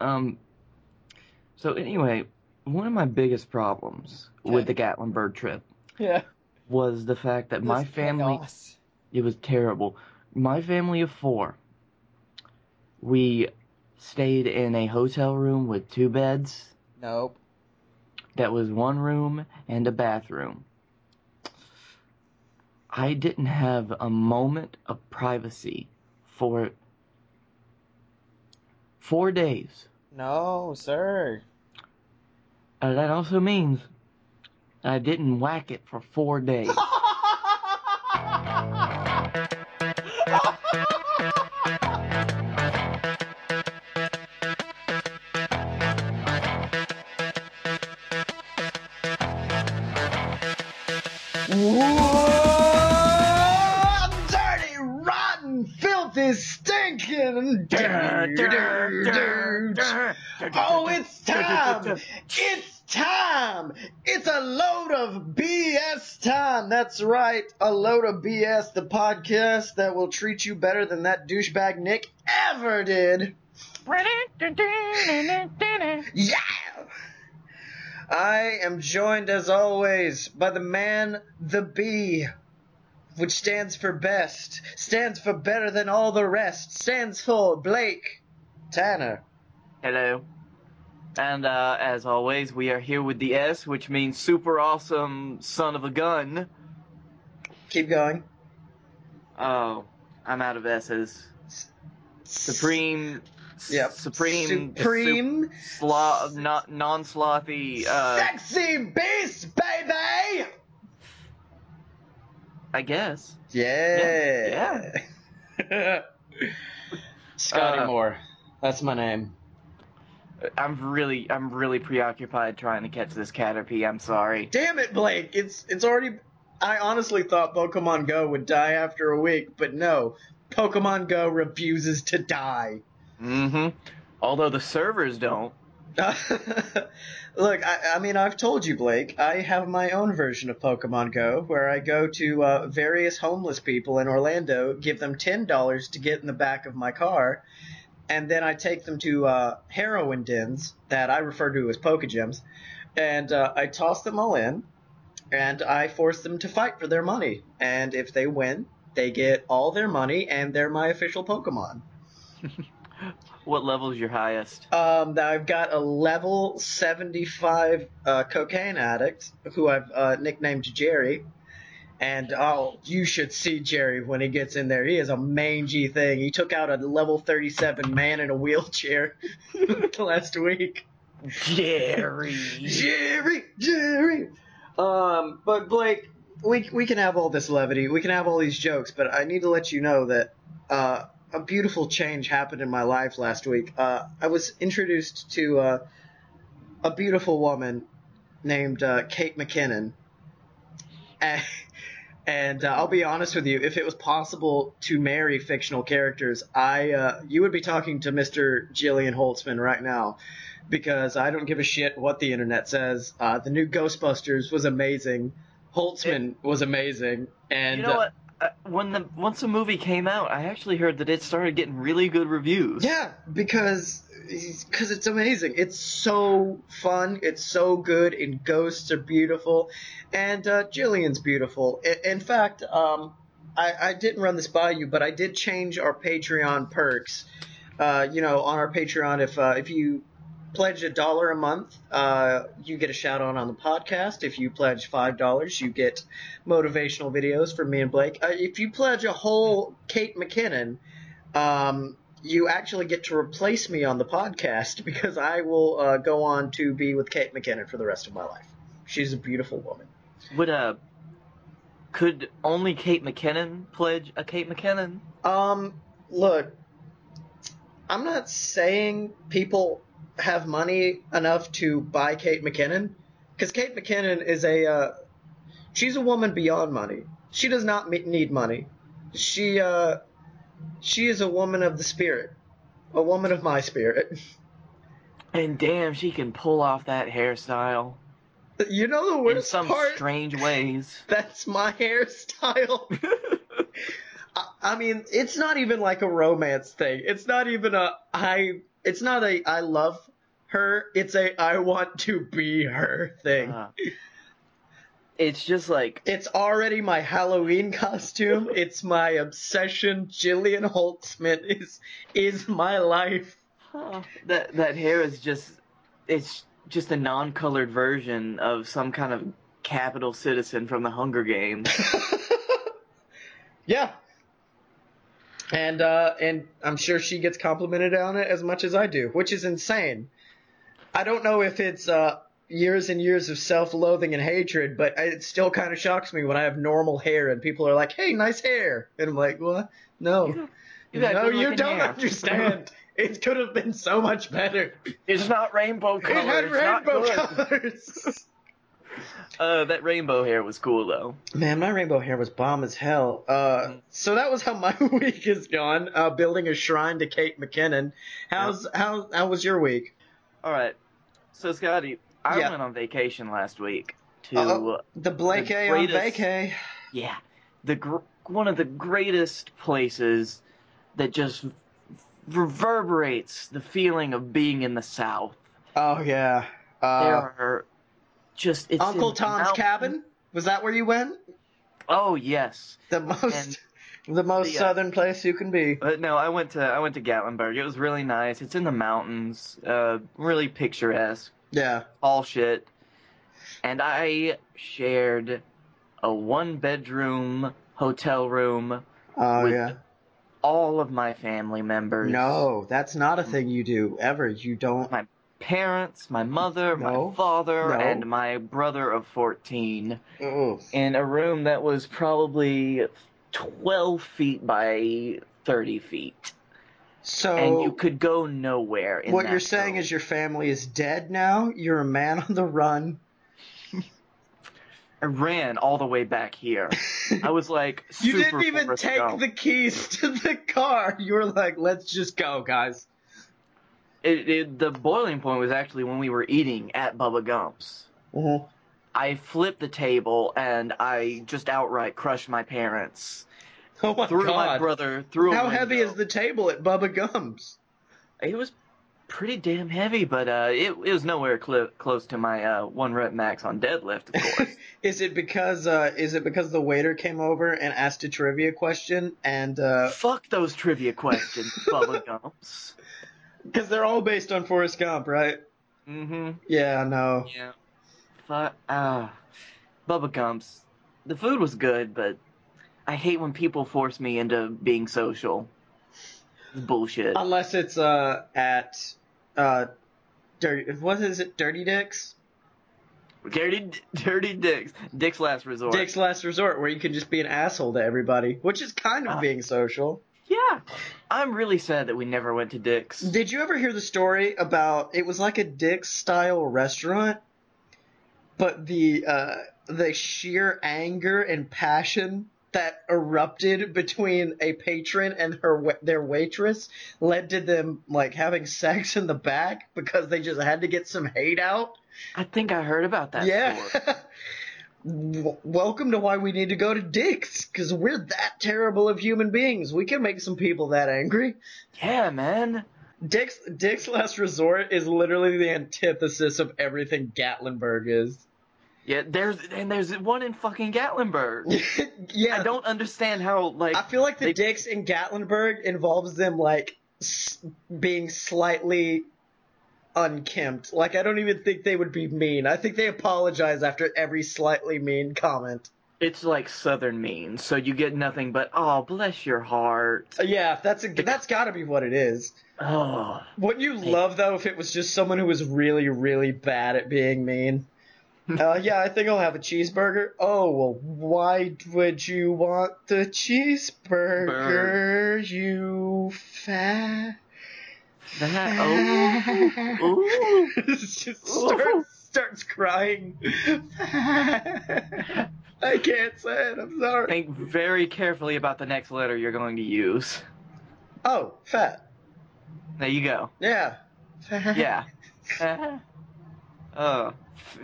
Um. So anyway, one of my biggest problems with the Gatlinburg trip Yeah. was the fact that my family chaos. it was terrible. My family of four, we stayed in a hotel room with two beds. Nope. That was one room and a bathroom. I didn't have a moment of privacy for four days. No, sir. Uh, that also means I didn't whack it for four days. That's right, a load of BS, the podcast that will treat you better than that douchebag Nick ever did. Yeah! I am joined as always by the man, the B, which stands for best, stands for better than all the rest, stands for Blake Tanner. Hello. And uh, as always, we are here with the S, which means super awesome son of a gun. Keep going. Oh, I'm out of S's. Supreme. Yep. Supreme. Supreme. Sloth, not non-slothy. Uh, Sexy beast, baby! I guess. Yeah. Yeah. Scottye Uh, Moore. That's my name. I'm really, I'm really preoccupied trying to catch this Caterpie. I'm sorry. Damn it, Blake. It's it's already I honestly thought Pokemon Go would die after a week, but no. Pokemon Go refuses to die. Mm-hmm. Although the servers don't. Look, I, I mean, I've told you, Blake, I have my own version of Pokemon Go where I go to uh, various homeless people in Orlando, give them $10 to get in the back of my car, and then I take them to uh, heroin dens that I refer to as Pokegems, and uh, I toss them all in, and I force them to fight for their money. And if they win, they get all their money, and they're my official Pokemon. What level's your highest? Um, I've got a level 75 uh, cocaine addict who I've uh, nicknamed Jerry. And oh, you should see Jerry when he gets in there. He is a mangy thing. He took out a level 37 man in a wheelchair last week. Jerry. Jerry, Jerry. Um, but Blake, we we can have all this levity, we can have all these jokes, but I need to let you know that uh, a beautiful change happened in my life last week. Uh, I was introduced to uh, a beautiful woman named uh, Kate McKinnon, and, and uh, I'll be honest with you, if it was possible to marry fictional characters, I uh, you would be talking to Mr. Jillian Holtzman right now because I don't give a shit what the internet says. Uh, the new Ghostbusters was amazing. Holtzman was amazing, and you know uh, what? Uh, when the once the movie came out, I actually heard that it started getting really good reviews. yeah, because because it's amazing. It's so fun. It's so good. And ghosts are beautiful, and uh, Jillian's beautiful. I- in fact, um, I, I didn't run this by you, but I did change our Patreon perks. Uh, you know, on our Patreon, if uh, if you pledge a dollar a month, uh, you get a shout out on the podcast. If you pledge five dollars, you get motivational videos from me and Blake. Uh, if you pledge a whole Kate McKinnon, um, you actually get to replace me on the podcast because I will uh, go on to be with Kate McKinnon for the rest of my life. She's a beautiful woman. Would uh, could only Kate McKinnon pledge a Kate McKinnon? Um, look, I'm not saying people have money enough to buy Kate McKinnon, because Kate McKinnon is a, uh, she's a woman beyond money. She does not me- need money. She, uh, she is a woman of the spirit, a woman of my spirit. And damn, she can pull off that hairstyle You know the worst in some part? strange ways. That's my hairstyle. I, I mean, it's not even like a romance thing. It's not even a I it's not a I love her. It's a I want to be her thing. Uh, it's just like It's already my Halloween costume. It's my obsession. Jillian Holtzman is is my life. that that hair is just it's just a non-colored version of some kind of capital citizen from the Hunger Games. yeah. And uh and I'm sure she gets complimented on it as much as I do, which is insane. I don't know if it's uh years and years of self-loathing and hatred, but it still kind of shocks me when I have normal hair and people are like, "Hey, nice hair," and I'm like, "What? No, You got no, you don't hair. understand. it could have been so much better. It's not rainbow colors. It had it's rainbow colors." Uh, that rainbow hair was cool though. Man, my rainbow hair was bomb as hell. Uh, so that was how my week has gone. Uh, building a shrine to Kate McKinnon. How's how how was your week? All right, so Scottye, I Yeah. went on vacation last week to Uh-oh. The Blake The on vacay. yeah, the gr- one of the greatest places that just reverberates the feeling of being in the South. Oh yeah. there Uh, are just it's Uncle Tom's mountain- cabin. Was that where you went? Oh yes, The most, the most the, uh, southern place you can be. but no, I went to I went to Gatlinburg. It was really nice. It's in the mountains, uh, really picturesque. Yeah. all shit. And I shared a one bedroom hotel room Oh with yeah. all of my family members. No, that's not a thing you do ever. You don't. My parents, my mother, No. my father, No. and my brother of 14 Ugh. in a room that was probably 12 feet by 30 feet. So and you could go nowhere. In what you're saying is your family is dead now. You're a man on the run. I ran all the way back here. I was like, You didn't even take the keys to the car. You were like, let's just go, guys. It, it, the boiling point was actually when we were eating at Bubba Gump's. Mm-hmm. I flipped the table and I just outright crushed my parents. Oh my threw my brother through. a How heavy is the table at Bubba Gump's? It was pretty damn heavy, but uh, it, it was nowhere cl- close to my uh, one rep max on deadlift, of course. is it because uh, is it because the waiter came over and asked a trivia question and uh Fuck those trivia questions, Bubba Gumps. because they're all based on Forrest Gump, right? Mm-hmm. Yeah, no. Yeah. Fuck. Ah. Bubba Gumps. The food was good, but I hate when people force me into being social. It's bullshit. Unless it's uh at uh dirty what is it? Dirty Dicks? Dirty, dirty dicks. Dick's last resort. Dick's Last Resort, where you can just be an asshole to everybody, which is kind of Ah. being social. Yeah. I'm really sad that we never went to Dick's. Did you ever hear the story about it was like a Dick's style restaurant, but the uh, the sheer anger and passion that erupted between a patron and her their waitress led to them like having sex in the back because they just had to get some hate out. I think I heard about that. yeah. Welcome to why we need to go to Dick's because we're that terrible of human beings. We can make some people that angry. Yeah, man. Dick's Dick's Last Resort is literally the antithesis of everything Gatlinburg is. Yeah, there's and there's one in fucking Gatlinburg. yeah, I don't understand how like I feel like the they- Dicks in Gatlinburg involves them like s- being slightly unkempt. Like I don't even think they would be mean. I think they apologize after every slightly mean comment. it's like southern mean, so you get nothing but oh bless your heart. Uh, Yeah, that's a, that's got to be what it is. Oh, Wouldn't you love though if it was just someone who was really, really bad at being mean? uh, yeah, I think I'll have a cheeseburger. Oh well, why would you want the cheeseburger? You fat. that oh ooh. just starts, starts crying. I can't say it. I'm sorry. Think very carefully about the next letter you're going to use. Oh, fat. There you go. Yeah. Yeah. F-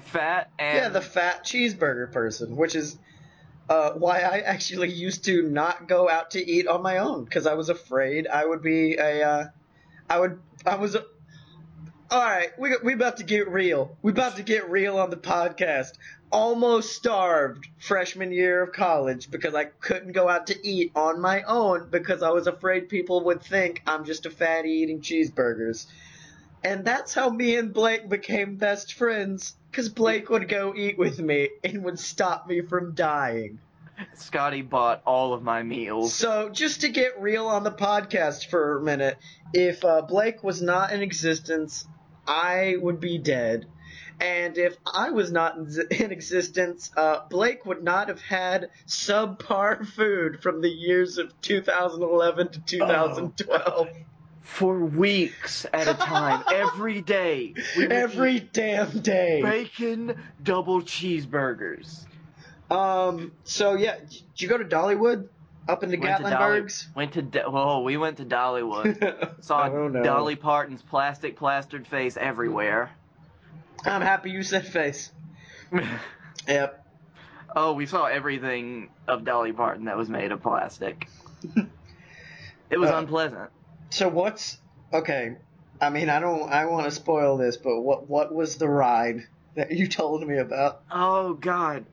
fat and Yeah, the fat cheeseburger person, which is uh, why I actually used to not go out to eat on my own because I was afraid I would be a, uh, I would I was. All right, we we about to get real. We about to get real on the podcast. Almost starved freshman year of college because I couldn't go out to eat on my own because I was afraid people would think I'm just a fatty eating cheeseburgers. And that's how me and Blake became best friends because Blake would go eat with me and would stop me from dying. Scottye bought all of my meals. So, just to get real on the podcast for a minute, if uh, Blake was not in existence, I would be dead. And if I was not in, in existence, uh, Blake would not have had subpar food from the years of 2011 to 2012. For weeks at a time, every day. We Every damn day. bacon double cheeseburgers. Um. So yeah, did you go to Dollywood up into Went to Dolly, Gatlinburg's? went to Do- whoa, we went to Dollywood. Saw Oh, no. Dolly Parton's plastic plastered face everywhere. I'm happy you said face. Yep. oh, we saw everything of Dolly Parton that was made of plastic. It was Uh, unpleasant. So what's okay? I mean, I don't. I want to spoil this, but what what was the ride that you told me about? Oh God.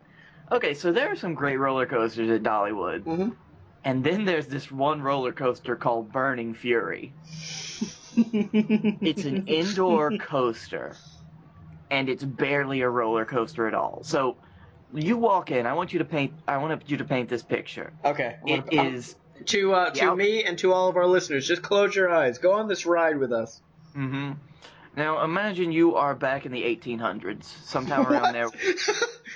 Okay, so there are some great roller coasters at Dollywood, Mm-hmm. and then there's this one roller coaster called Burning Fury. It's an indoor coaster, and it's barely a roller coaster at all. So you walk in. I want you to paint. I want you to paint this picture. Okay. It I'm- is. To uh, to me and to all of our listeners. Just close your eyes. Go on this ride with us. Mm-hmm. Now imagine you are back in the 1800s, sometime around there.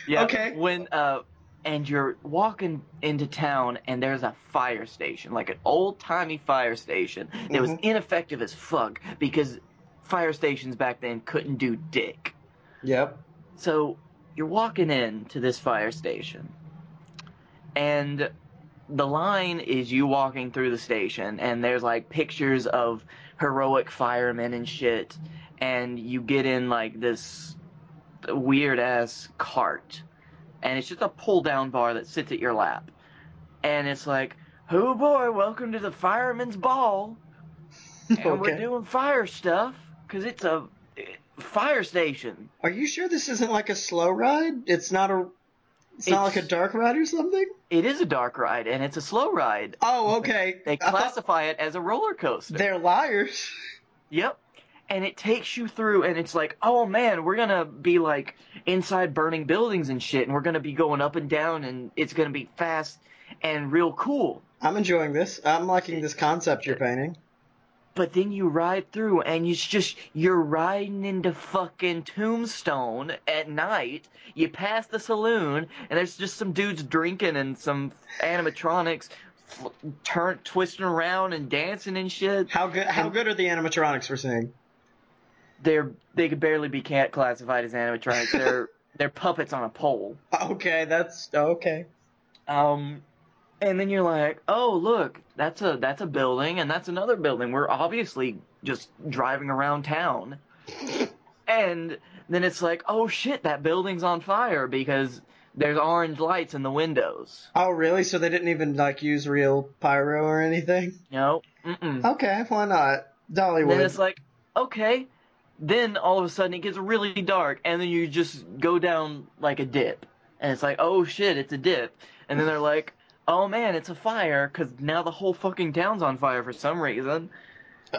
Yeah. Okay. When uh, and you're walking into town, and there's a fire station, like an old timey fire station that was Mhm. ineffective as fuck because fire stations back then couldn't do dick. Yep. So you're walking in to this fire station, and the line is you walking through the station, and there's like pictures of heroic firemen and shit, and you get in like this weird ass cart, and it's just a pull down bar that sits at your lap, and it's like, oh boy, welcome to the fireman's ball, and we're doing fire stuff because it's a eh, fire station. Are you sure this isn't like a slow ride? It's not a. It's, not like a dark ride or something. It is a dark ride and it's a slow ride. Oh, okay. They classify it as a roller coaster. They're liars. Yep. And it takes you through and it's like, oh man, we're gonna be like inside burning buildings and shit and we're gonna be going up and down and it's gonna be fast and real cool. I'm enjoying this. I'm liking this concept you're painting. But then you ride through and it's just you're riding into fucking Tombstone at night. You pass the saloon and there's just some dudes drinking and some animatronics f- turn twisting around and dancing and shit. How good? How And- good are the animatronics we're seeing? They're they could barely be classified as animatronics. They're they're puppets on a pole. Okay, that's okay. Um, and then you're like, oh look, that's a that's a building and that's another building. We're obviously just driving around town. And then it's like, oh shit, that building's on fire because there's orange lights in the windows. Oh, really? So they didn't even like use real pyro or anything? No. Mm-mm. Okay, why not? Then Dollywood. it's like, okay. Then all of a sudden it gets really dark, and then you just go down like a dip, and it's like, oh shit, it's a dip. And then they're like, oh man, it's a fire, because now the whole fucking town's on fire for some reason.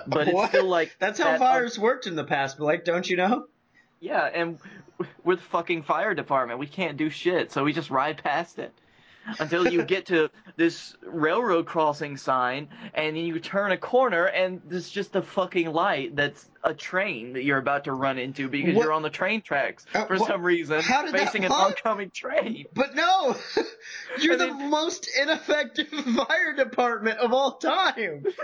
But it's still like That's how that- uh, fires worked in the past, Blake. Don't you know? Yeah, and we're the fucking fire department. We can't do shit, so we just ride past it until you get to this railroad crossing sign, and you turn a corner, and there's just a fucking light that's a train that you're about to run into because What- you're on the train tracks Uh, for what- some reason, how did that- facing an oncoming train. But no, you're And the most ineffective fire department of all time.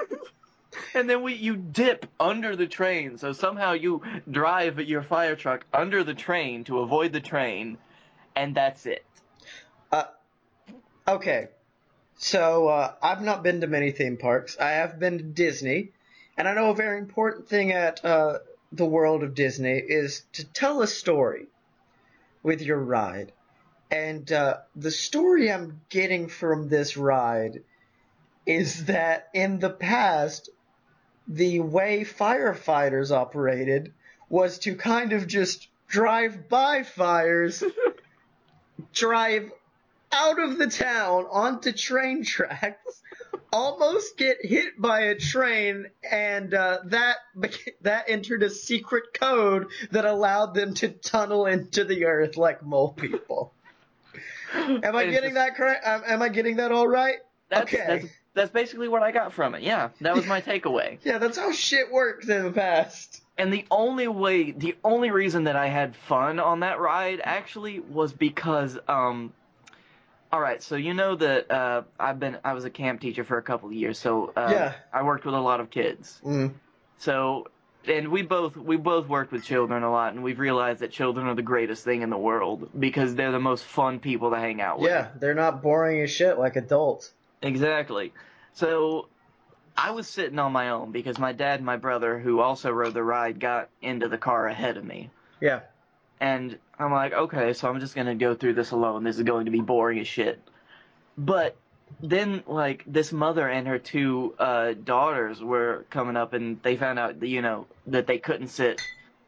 And then we you dip under the train, so somehow you drive your fire truck under the train to avoid the train, and that's it. Okay, so uh, I've not been to many theme parks. I have been to Disney, and I know a very important thing at uh, the world of Disney is to tell a story with your ride. And uh, the story I'm getting from this ride is that in the past, the way firefighters operated was to kind of just drive by fires, drive out of the town onto train tracks, almost get hit by a train, and uh, that that entered a secret code that allowed them to tunnel into the earth like mole people. Am I getting that correct? Am, am I getting that all right? That's, okay. that's that's basically what I got from it. Yeah, that was my takeaway. Yeah, that's how shit worked in the past. And the only way, the only reason that I had fun on that ride actually was because, um, all right, so you know that uh, I've been, I was a camp teacher for a couple of years, so uh, Yeah. I worked with a lot of kids. Mm. So, and we both we both worked with children a lot, and we've realized that children are the greatest thing in the world because they're the most fun people to hang out with. Yeah, they're not boring as shit like adults. Exactly. So I was sitting on my own because my dad and my brother, who also rode the ride, got into the car ahead of me. Yeah. And I'm like, okay, so I'm just gonna go through this alone. This is going to be boring as shit. But then, like, this mother and her two uh, daughters were coming up, and they found out, you know, that they couldn't sit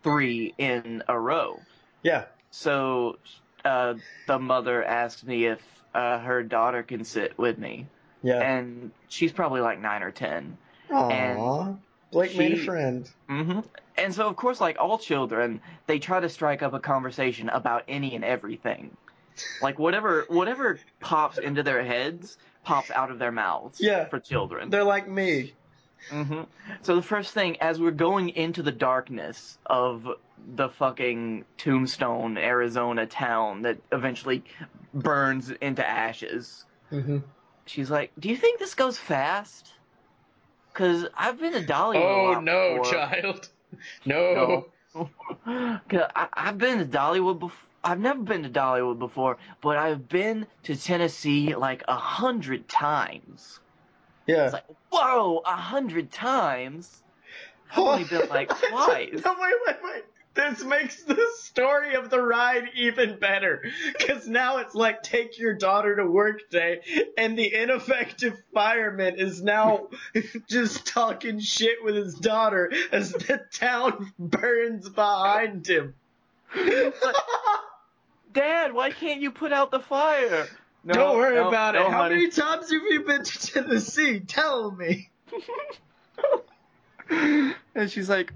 three in a row. Yeah. So uh, the mother asked me if uh, her daughter can sit with me, Yeah. and she's probably like nine or ten. Aww. Blake made a she- friend. hmm And so, of course, like all children, they try to strike up a conversation about any and everything. Like whatever, whatever pops into their heads pops out of their mouths. Yeah. For children. They're like me. hmm So the first thing, as we're going into the darkness of the fucking Tombstone, Arizona town that eventually burns into ashes, hmm she's like, "Do you think this goes fast?" Because I've been to Dollywood. Oh no, before. child. No. No. 'Cause I, I've been to Dollywood before. I've never been to Dollywood before, but I've been to Tennessee like a hundred times. Yeah. It's like, whoa, a hundred times? I've only been like twice. no, wait, wait, wait. This makes the story of the ride even better. Because now it's like take your daughter to work day, and the ineffective fireman is now just talking shit with his daughter as the town burns behind him. Dad, why can't you put out the fire? No, Don't worry no, about no, it. How honey. many times have you been to Tennessee? Tell me. and she's like,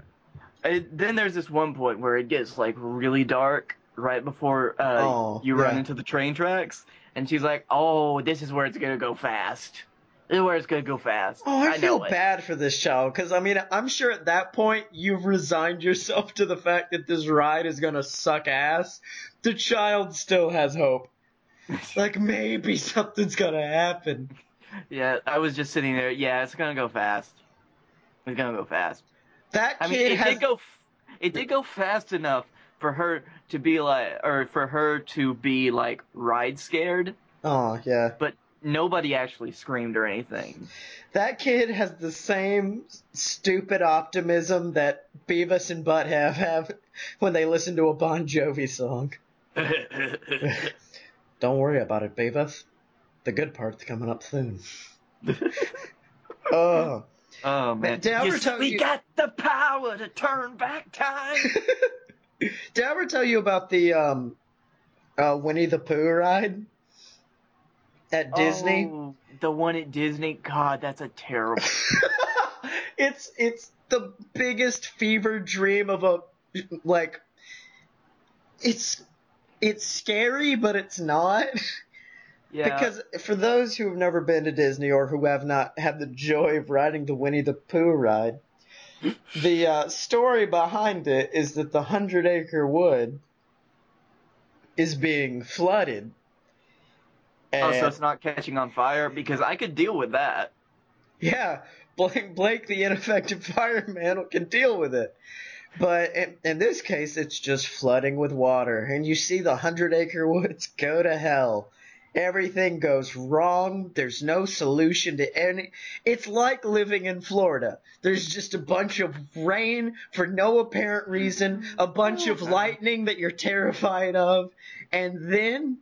it, then there's this one point where it gets like really dark right before uh, Oh, you run yeah. into the train tracks, and she's like, "Oh, this is where it's gonna go fast. This is where it's gonna go fast." Oh, I, know feel bad for this child because I mean I'm sure at that point you've resigned yourself to the fact that this ride is gonna suck ass. The child still has hope. Like maybe something's gonna happen. Yeah, I was just sitting there. Yeah, it's gonna go fast. It's gonna go fast. That I mean, it has did go. It did go fast enough for her to be like, or for her to be like ride scared, Oh yeah. but nobody actually screamed or anything. That kid has the same stupid optimism that Beavis and Butthead have have when they listen to a Bon Jovi song. Don't worry about it, Beavis. The good part's coming up soon. Oh. Oh man! Did I ever tell we you- got the power to turn back time. Did I ever tell you about the um, uh, Winnie the Pooh ride at Disney? Oh, the one at Disney. God, that's a terrible. it's it's the biggest fever dream of a like. It's it's scary, but it's not. Yeah. Because for those who have never been to Disney or who have not had the joy of riding the Winnie the Pooh ride, the uh, story behind it is that the Hundred Acre Wood is being flooded. oh, so it's not catching on fire because I could deal with that. Yeah, Blake, Blake, the ineffective fireman, can deal with it. But in, in this case, it's just flooding with water, and you see the Hundred Acre Woods go to hell. Everything goes wrong. There's no solution to any. It's like living in Florida. There's just a bunch of rain for no apparent reason, a bunch of lightning that you're terrified of, and then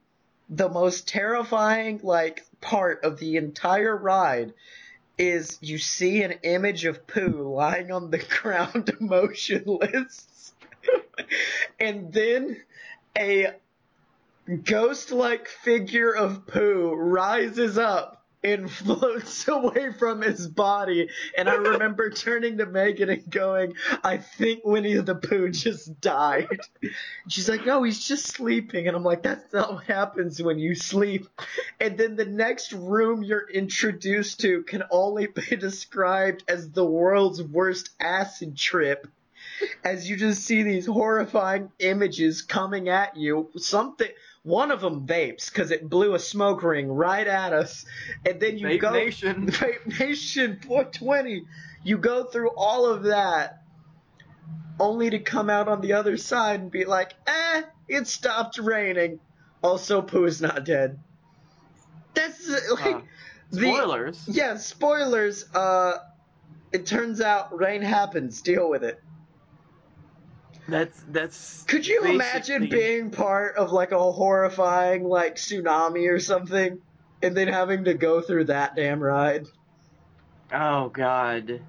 the most terrifying like part of the entire ride is you see an image of Pooh lying on the ground motionless. and then a ghost like figure of Pooh rises up and floats away from his body. And I remember turning to Megan and going, I think Winnie the Pooh just died. She's like, no, he's just sleeping. And I'm like, that's not what happens when you sleep. And then the next room you're introduced to can only be described as the world's worst acid trip as you just see these horrifying images coming at you. Something one of them vapes because it blew a smoke ring right at us, and then you Vape go Nation. Vape Nation 420. You go through all of that, only to come out on the other side and be like, "Eh, it stopped raining." Also, Pooh is not dead. That's like Uh, the Spoilers. yeah spoilers. Uh, it turns out rain happens. Deal with it. That's that's. Could you imagine being part of like a horrifying like tsunami or something, and then having to go through that damn ride, Oh God. and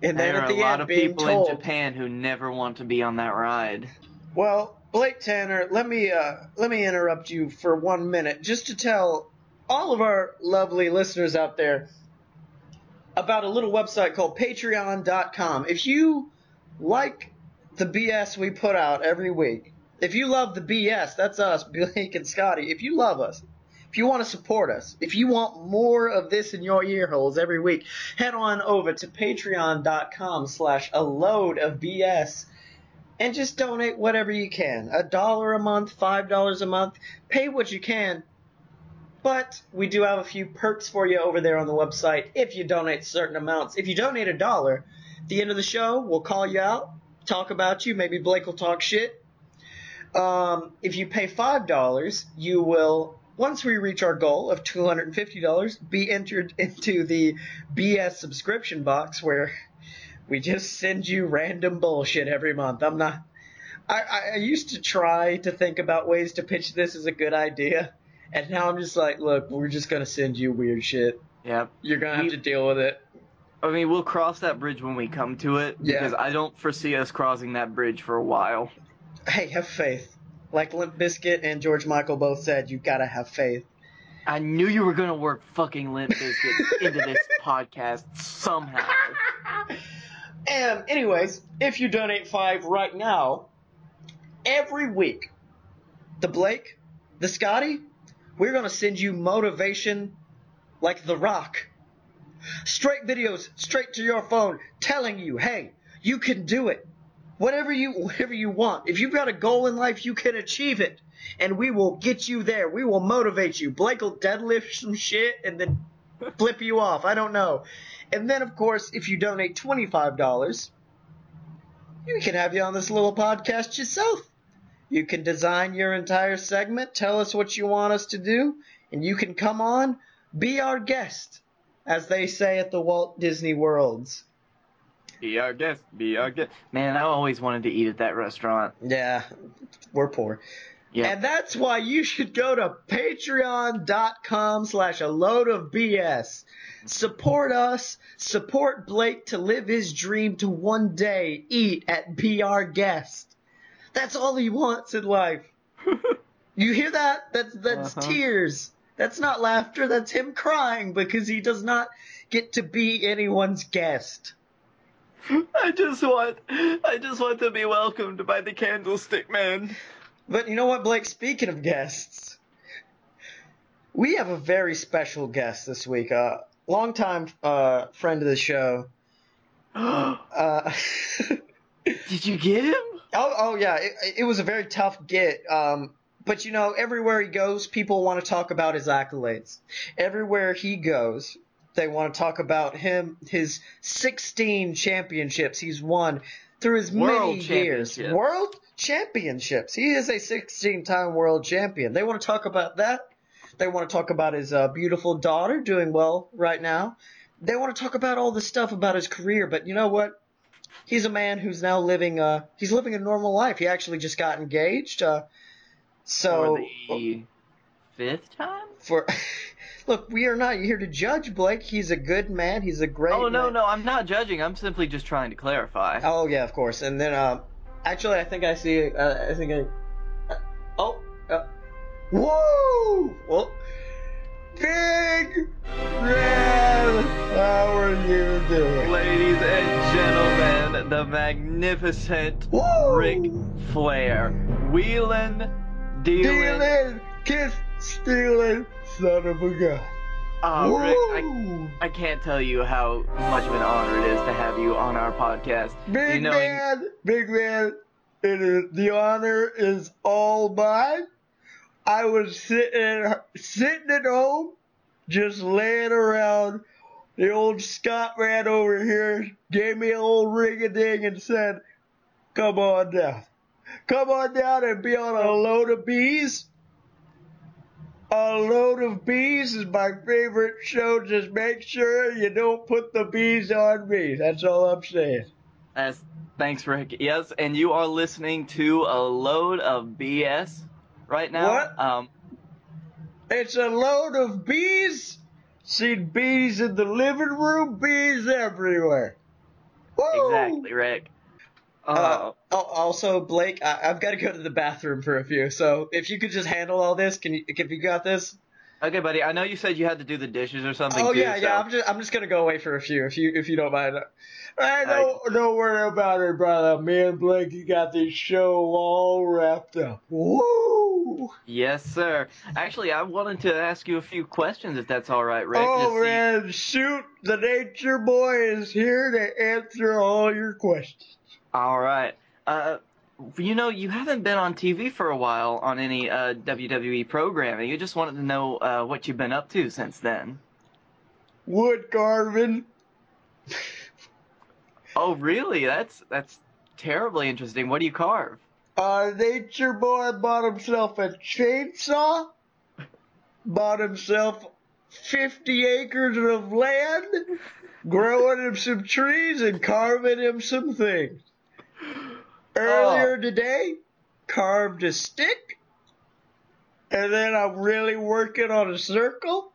then there at are the a lot of people told, in Japan who never want to be on that ride. "Well, Blake Tanner, let me uh, let me interrupt you for one minute just to tell all of our lovely listeners out there about a little website called Patreon.com. If you like the BS we put out every week, if you love the BS, that's us, Blake and Scottye. If you love us, if you want to support us, if you want more of this in your ear holes every week, head on over to patreon.com slash a load of BS and just donate whatever you can. A dollar a month, five dollars a month. Pay what you can. But we do have a few perks for you over there on the website if you donate certain amounts. If you donate a dollar, at the end of the show, we'll call you out, talk about you. Maybe Blake will talk shit. Um, if you pay five dollars, you will once we reach our goal of two hundred and fifty dollars, be entered into the BS subscription box where we just send you random bullshit every month. I'm not. I, I, used to try to think about ways to pitch this as a good idea, and now I'm just like, look, we're just gonna send you weird shit. Yep. You're gonna have We- to deal with it. I mean, we'll cross that bridge when we come to it Yeah. because I don't foresee us crossing that bridge for a while. Hey, have faith. Like Limp Bizkit and George Michael both said, you gotta have faith. I knew you were gonna work fucking Limp Bizkit into this podcast somehow. And um, anyways, if you donate five right now, every week, the Blake, the Scottye, we're gonna send you motivation like The Rock. Straight videos straight to your phone telling you, hey, you can do it. Whatever you whatever you want. If you've got a goal in life, you can achieve it. And we will get you there. We will motivate you. Blake will deadlift some shit and then flip you off. I don't know. And then, of course, if you donate $25, you can have you on this little podcast yourself. You can design your entire segment, tell us what you want us to do, and you can come on, be our guest, as they say at the Walt Disney Worlds. Be our guest. Be our guest. Man, I always wanted to eat at that restaurant. Yeah, we're poor. Yeah. And that's why you should go to patreon.com slash a load of BS. Support us, support Blake to live his dream to one day eat at Be Our Guest. That's all he wants in life. You hear that? That's that's Uh-huh. tears. That's not laughter, that's him crying because he does not get to be anyone's guest. I just want, I just want to be welcomed by the Candlestick Man. But you know what, Blake? Speaking of guests, we have a very special guest this week. A longtime uh, friend of the show. Uh, Did you get him? oh, oh yeah, it, it was a very tough get. Um, but you know, everywhere he goes, people want to talk about his accolades. Everywhere he goes, they want to talk about him, his 16 championships he's won through his World many years. World championships. He is a 16 time world champion. They want to talk about that. They want to talk about his uh, beautiful daughter doing well right now. They want to talk about all the stuff about his career, but you know what? He's a man who's now living uh he's living a normal life. He actually just got engaged. Uh so For the fifth time? for Look, we are not here to judge Blake. He's a good man. He's a great. Oh no, man. no, I'm not judging. I'm simply just trying to clarify. Oh yeah, of course. And then, um, actually, I think I see. Uh, I think I. Uh, oh. Uh, whoa! Well, big Red, how are you doing? Ladies and gentlemen, the magnificent Woo! Ric Flair, wheeling, dealing. Stealing, kiss, stealing, son of a gun. Oh, Ric, I, Woo! I can't tell you how much of an honor it is to have you on our podcast. Big you know, man, big man. It is the honor is all mine. I was sitting sitting at home, just laying around. The old Scott ran over here gave me a little ring a ding and said, "Come on down, come on down and be on a load of bees." A load of bees is my favorite show. Just make sure you don't put the bees on me. That's all I'm saying. As, thanks, Ric. Yes, and you are listening to a load of BS right now. What? Um, It's a load of bees. Seen bees in the living room, bees everywhere. Woo! exactly, Ric. Uh, Uh, oh, also, Blake, I, I've got to go to the bathroom for a few. So if you could just handle all this, can you? If you got this? okay, buddy. I know you said you had to do the dishes or something. Oh too, yeah, so- yeah. I'm just I'm just gonna go away for a few. If you if you don't mind. I don't worry about it, brother. Me and Blake, you got this show all wrapped up. Woo! Yes, sir. Actually, I wanted to ask you a few questions, if that's all right, Ric. Oh man, shoot! The nature boy is here to answer all your questions. All right. Uh, you know, you haven't been on TV for a while on any uh, WWE programming. You just wanted to know uh, what you've been up to since then. Wood carving. Oh, really? That's that's terribly interesting. What do you carve? Uh, nature boy bought himself a chainsaw. Bought himself 50 acres of land. Growing him some trees and carving him some things. Earlier today, carved a stick. And then I'm really working on a circle.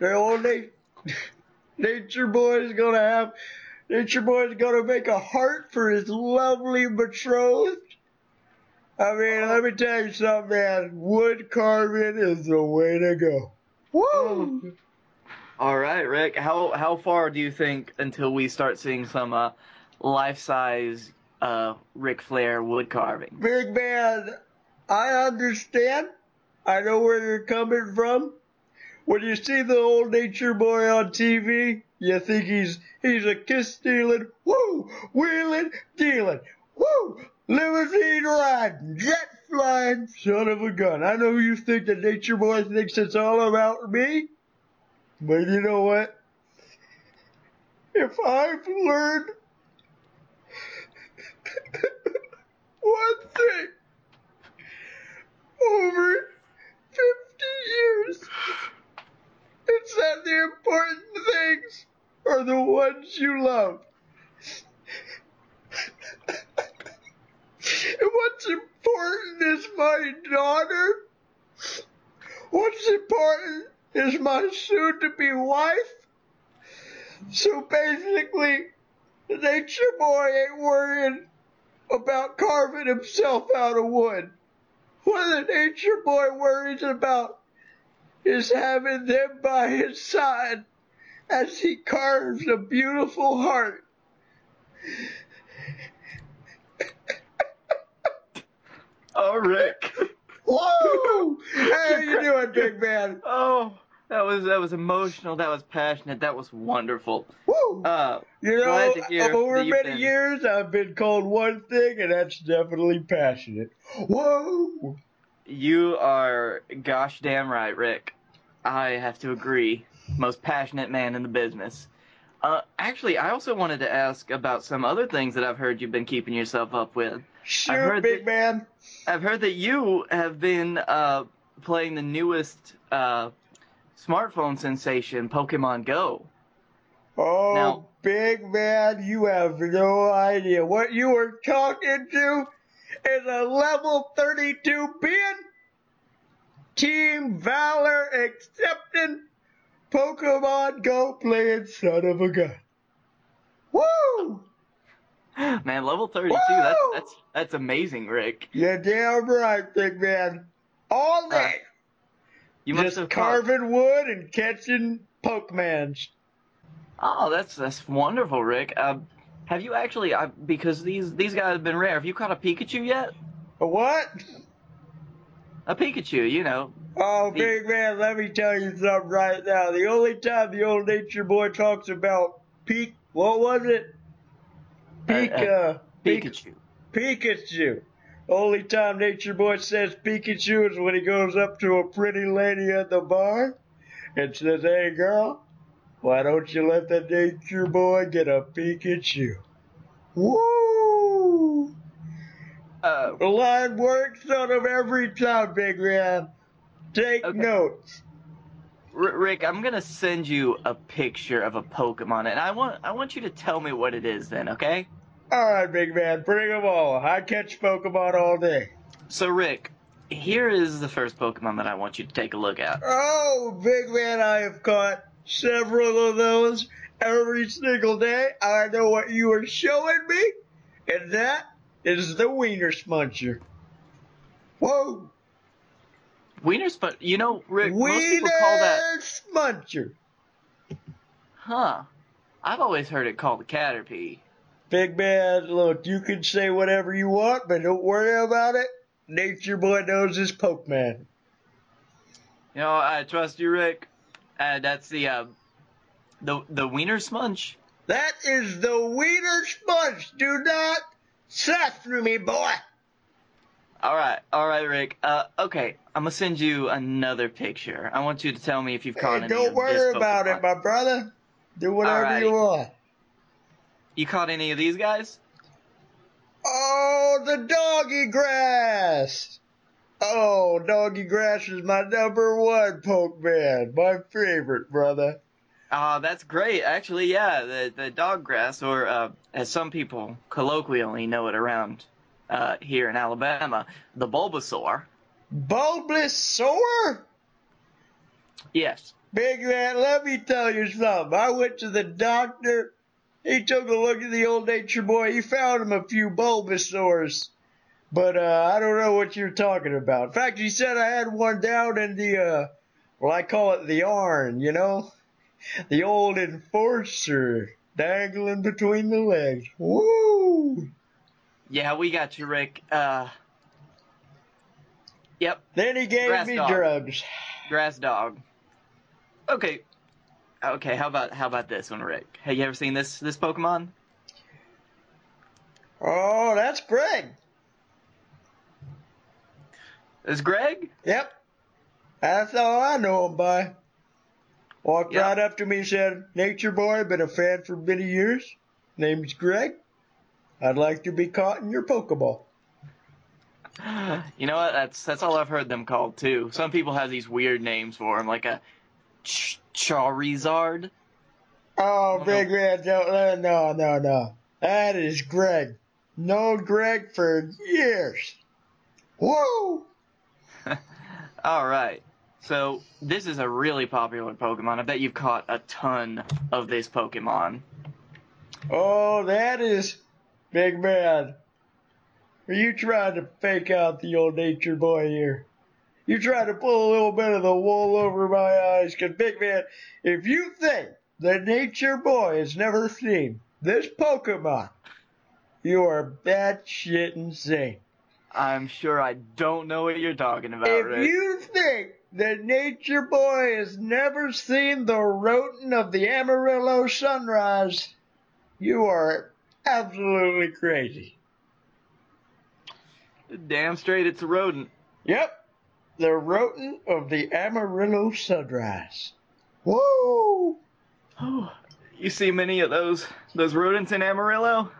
The old na- nature boy's gonna have, nature boy's gonna make a heart for his lovely betrothed. I mean, let me tell you something, man. Wood carving is the way to go. Woo! All right, Ric. How how far do you think until we start seeing some uh, life size uh, Ric Flair wood carving? Big man, I understand. I know where you're coming from. When you see the old nature boy on TV, you think he's he's a kiss stealing, woo, wheeling, dealing, woo, limousine riding, jet flying, son of a gun. I know you think the nature boy thinks it's all about me, but you know what? If I've learned one thing over 50 years. It's that the important things are the ones you love. and what's important is my daughter. What's important is my soon to be wife. So basically, the nature boy ain't worrying about carving himself out of wood. What the nature boy worries about is having them by his side as he carves a beautiful heart. Oh, Ric. Whoa! How you doing, big man? oh, that was that was emotional. That was passionate. That was wonderful. Woo! Uh, you know, glad to hear over many been- years, I've been called one thing, and that's definitely passionate. Whoa! You are gosh damn right, Ric. I have to agree. Most passionate man in the business. Uh, actually, I also wanted to ask about some other things that I've heard you've been keeping yourself up with. Heard big that- man. I've heard that you have been uh, playing the newest uh, smartphone sensation, Pokemon Go. Oh, Now- big man, you have no idea. What you were talking to is a level 32 being, Team Valor accepting, Pokemon Go playing son of a gun. Woo! Man, level 32, Woo! that's, that's, that's amazing, Ric. You're damn right, big man. All day. You must just have caught- carving wood and catching Pokemans. Oh, that's that's wonderful, Rick. Uh, have you actually? Uh, because these these guys have been rare. Have you caught a Pikachu yet? A what? A Pikachu, you know. Oh, The- big man, let me tell you something right now. The only time the old nature boy talks about peak, what was it? Uh, Pika, Pik- Pikachu. Pikachu. Only time nature boy says Pikachu is when he goes up to a pretty lady at the bar and says, "Hey, girl, why don't you let the nature boy get a Pikachu?" Woo! Uh, The line works out of every time, big man. Take Okay. notes. R- Rick, I'm gonna send you a picture of a Pokemon, and I want I want you to tell me what it is. Then, okay? All right, big man, bring them all. I catch Pokemon all day. So, Rick, here is the first Pokemon that I want you to take a look at. Oh, big man, I have caught several of those every single day. I know what you are showing me, and that is the Wiener Smuncher. Whoa, Wiener Spun. You know, Rick, most people call that. Smuncher. Huh? I've always heard it called a Caterpie. Big man, look, you can say whatever you want, but don't worry about it. Nature boy knows his Pokemon. You know, I trust you, Rick. Uh, that's the uh, the the Wiener Smunch. That is the Wiener Sponge. Do not sass through me, boy. All right, all right, Rick. Uh, okay, I'm gonna send you another picture. I want you to tell me if you've caught Hey, any don't worry about it, my brother. Do whatever Alrighty. you want. You caught any of these guys? Oh, the doggy grass. Oh, doggy grass is my number one Pokemon. My favorite, brother. Uh, that's great. Actually, yeah, the the dog grass, or uh, as some people colloquially know it around uh, here in Alabama, the Bulbasaur. Bulbasaur? Yes. Big man, let me tell you something. I went to the doctor. He took a look at the old nature boy. He found him a few Bulbasaurs. But uh, I don't know what you're talking about. In fact, he said I had one down in the, uh, well, I call it the arn, you know? The old enforcer dangling between the legs. Woo! Yeah, we got you, Rick. Uh, yep, Then he gave Grass me dog. drugs. grass dog. Okay. Okay, how about how about this one, Rick? Have you ever seen this this Pokemon? Oh, that's Greg. Is Greg? Yep. That's all I know him by. Walked Yep. right up to me and said, Nature boy, been a fan for many years. Name's Greg. I'd like to be caught in your Pokeball. You know what? That's that's all I've heard them called too. Some people have these weird names for them, like a Ch- Charizard. Oh, big man, don't, uh, no, no, no. That is Greg. Known Greg for years. Woo! All right. So this is a really popular Pokemon. I bet you've caught a ton of this Pokemon. Oh, that is big man. Are you trying to fake out the old nature boy here? You try to pull a little bit of the wool over my eyes? Cause big man, if you think the nature boy has never seen this Pokemon, you are batshit insane. I'm sure I don't know what you're talking about, If Rick. you think that nature boy has never seen the rodent of the Amarillo sunrise, you are absolutely crazy. Damn straight, it's a rodent. Yep, the rodent of the Amarillo sunrise. Woo! You see many of those those rodents in Amarillo?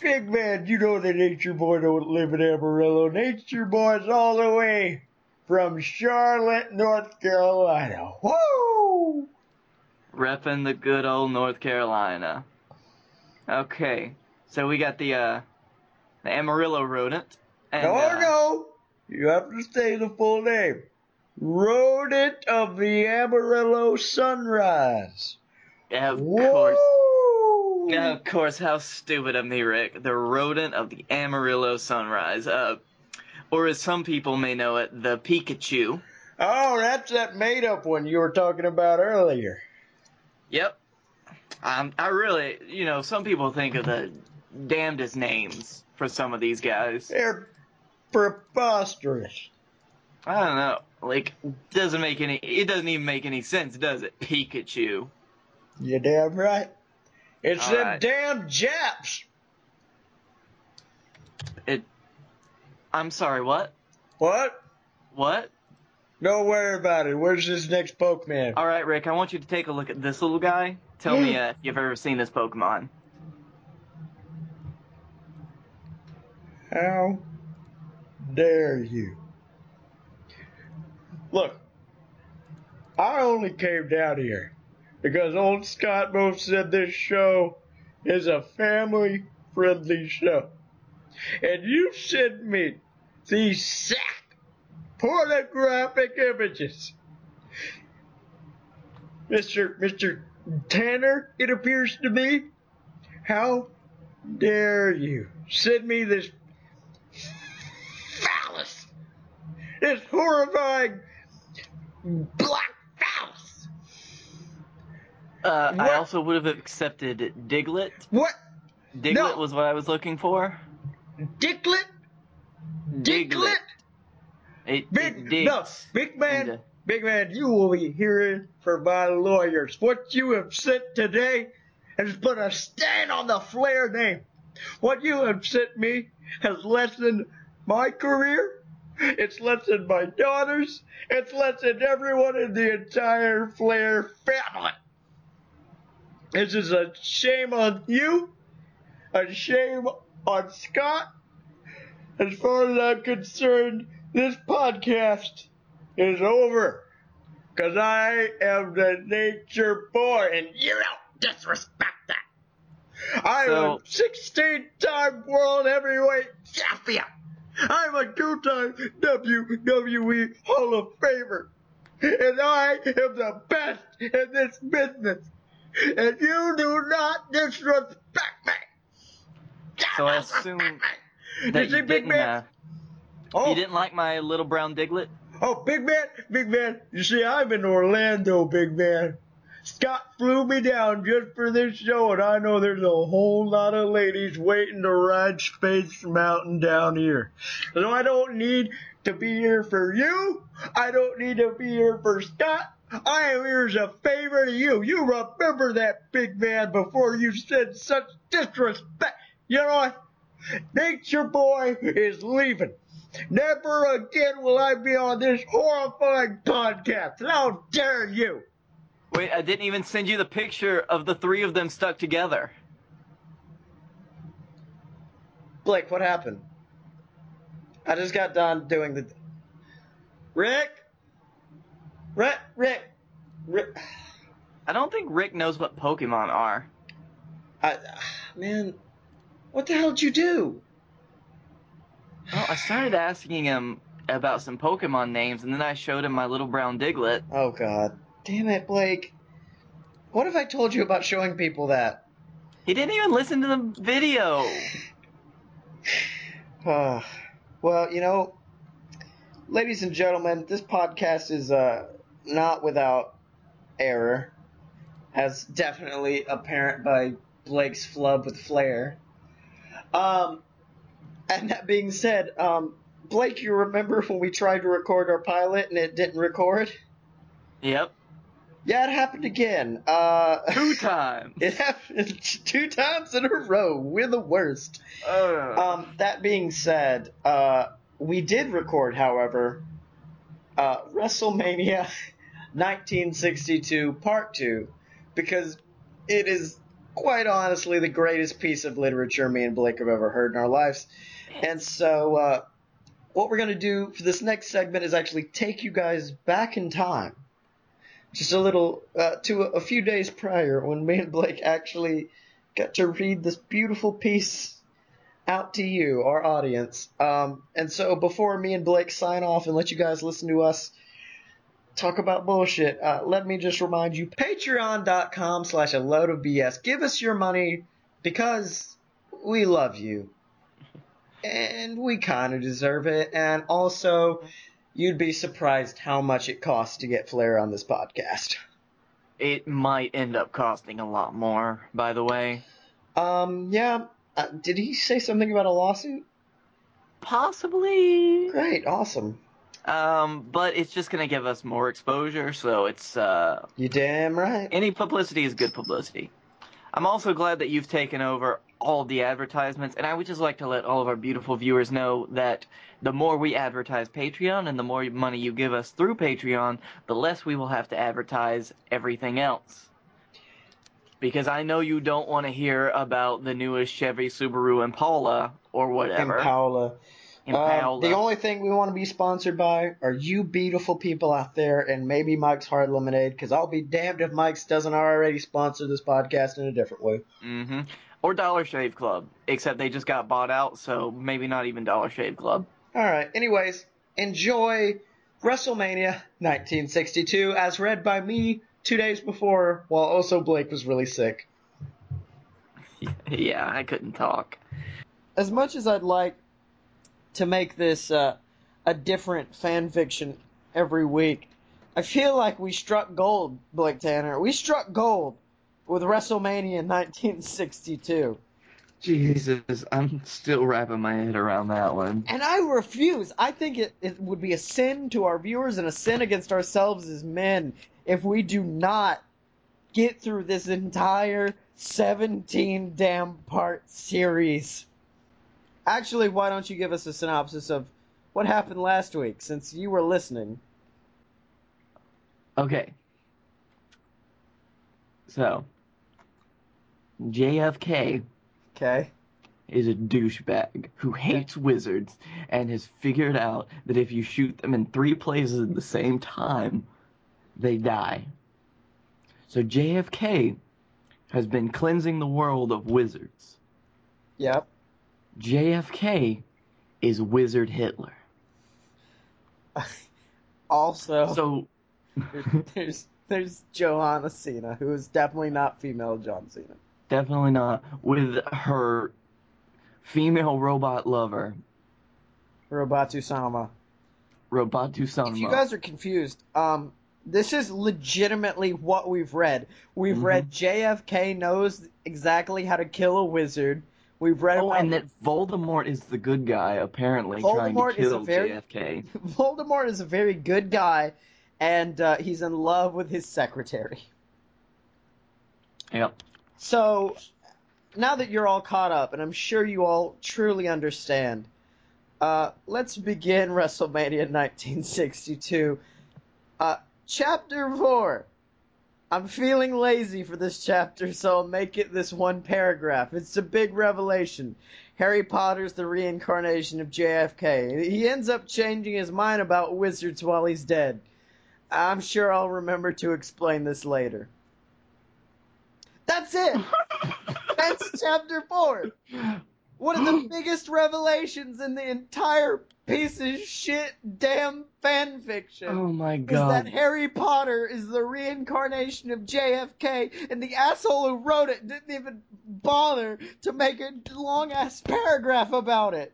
Big man, you know that Nature Boy don't live in Amarillo. Nature Boy's all the way from Charlotte, North Carolina. Woo! Reppin' the good old North Carolina. Okay, so we got the uh the Amarillo rodent. And, no, uh, no, you have to say the full name. Rodent of the Amarillo Sunrise. Of course. Woo! Of course. How stupid of me, Rick. The rodent of the Amarillo Sunrise. Uh, or as some people may know it, the Pikachu. Oh, that's that made up one you were talking about earlier. Yep. Um, I really, you know, some people think of the damnedest names for some of these guys. They're preposterous. I don't know. Like, doesn't make any. It doesn't even make any sense, does it? Pikachu. You damn right. It's All them right. damn Japs. It. I'm sorry. What? What? What? Don't worry about it. Where's this next Pokemon? All right, Rick. I want you to take a look at this little guy. Tell me uh, if you've ever seen this Pokemon. How dare you? Look, I only came down here because old Scott Mo said this show is a family friendly show. And you sent me these sack pornographic images. Mr. Mr. Tanner, it appears to me. How dare you send me this This horrifying black phallus. Uh, I also would have accepted Diglett. What? Diglett No. was what I was looking for. Dicklet? It, Big, it no, big man, into- big man, you will be hearing from my lawyers. What you have sent today has put a stain on the Flair name. What you have sent me has lessened my career. It's lessened my daughters. It's lessened everyone in the entire Flair family. This is a shame on you, a shame on Scott. As far as I'm concerned, this podcast is over. Cause I am the nature boy, and you don't disrespect that. I'm So- a 16 time world heavyweight champion. I'm a two time WWE Hall of Famer. And I am the best in this business. And you do not disrespect me. So I assume me. That You big didn't. man? Uh, Oh, You didn't like my little brown Diglett? Oh, big man, big man. You see, I'm in Orlando, big man. Scott flew me down just for this show, and I know there's a whole lot of ladies waiting to ride Space Mountain down here. So I don't need to be here for you. I don't need to be here for Scott. I am here as a favor to you. You remember that, big man, before you said such disrespect. You know what? Nature Boy is leaving. Never again will I be on this horrifying podcast. How dare you? Wait, I didn't even send you the picture of the three of them stuck together. Blake, what happened? I just got done doing the. Rick? Rick? Rick? Rick? I don't think Rick knows what Pokemon are. I, man, what the hell did you do? Well, I started asking him about some Pokemon names, and then I showed him my little brown Diglett. Oh, God. Damn it, Blake. What if I told you about showing people that? He didn't even listen to the video. Uh, well, you know, ladies and gentlemen, this podcast is uh, not without error, as definitely apparent by Blake's flub with flair. Um, and that being said, um, Blake, you remember when we tried to record our pilot and it didn't record? Yep, Yeah, it happened again. Uh, two times. it happened two times in a row. We're the worst. Ugh. Um, that being said, uh, we did record, however, uh, WrestleMania 1962 Part 2 because it is quite honestly the greatest piece of literature me and Blake have ever heard in our lives. And so, uh, what we're going to do for this next segment is actually take you guys back in time. Just a little, uh, to a, few days prior when me and Blake actually got to read this beautiful piece out to you, our audience. Um, and so before me and Blake sign off and let you guys listen to us talk about bullshit. Uh, let me just remind you, patreon.com slash a load of BS. Give us your money because we love you. And we kind of deserve it. And also, you'd be surprised how much it costs to get Flair on this podcast. It might end up costing a lot more, by the way. Um, yeah. Uh, did he say something about a lawsuit? Possibly. Great, awesome. Um, but it's just gonna give us more exposure, so it's uh You damn right. any publicity is good publicity. I'm also glad that you've taken over all the advertisements, and I would just like to let all of our beautiful viewers know that the more we advertise Patreon and the more money you give us through Patreon, the less we will have to advertise everything else. Because I know you don't want to hear about the newest Chevy Subaru Impala or whatever. Impala. Impala. Um, the only thing we want to be sponsored by are you beautiful people out there, and maybe Mike's Hard Lemonade, because I'll be damned if Mike's doesn't already sponsor this podcast in a different way. hmm Or Dollar Shave Club, except they just got bought out, so maybe not even Dollar Shave Club. All right. Anyways, enjoy WrestleMania 1962 as read by me two days before, while also Blake was really sick. yeah, I couldn't talk. As much as I'd like to make this uh, a different fan fiction every week, I feel like we struck gold, Blake Tanner. We struck gold with WrestleMania 1962. Jesus, I'm still wrapping my head around that one. And I refuse. I think it, it would be a sin to our viewers and a sin against ourselves as men if we do not get through this entire 17 damn part series. Actually, why don't you give us a synopsis of what happened last week since you were listening? Okay. So, JFK Okay. is a douchebag who hates wizards and has figured out that if you shoot them in three places at the same time, they die. So JFK has been cleansing the world of wizards. Yep. JFK is Wizard Hitler. Also, So there's there's Johanna Cena, who is definitely not female John Cena. Definitely not with her female robot lover, Robatu Sama. Robatu Sama. If you guys are confused, um, this is legitimately what we've read. We've Mhm. read JFK knows exactly how to kill a wizard. We've read Oh, about and that Voldemort is the good guy, apparently, trying to Voldemort is a kill very- JFK. Voldemort is a very good guy, and uh, he's in love with his secretary. Yep. So, now that you're all caught up, and I'm sure you all truly understand, uh, let's begin WrestleMania 1962. Uh, chapter 4. I'm feeling lazy for this chapter, so I'll make it this one paragraph. It's a big revelation. Harry Potter's the reincarnation of JFK. He ends up changing his mind about wizards while he's dead. I'm sure I'll remember to explain this later. That's it! That's chapter 4! One of the biggest revelations in the entire piece of shit damn fan fiction Oh my god. is that. Harry Potter is the reincarnation of JFK, and the asshole who wrote it didn't even bother to make a long ass paragraph about it.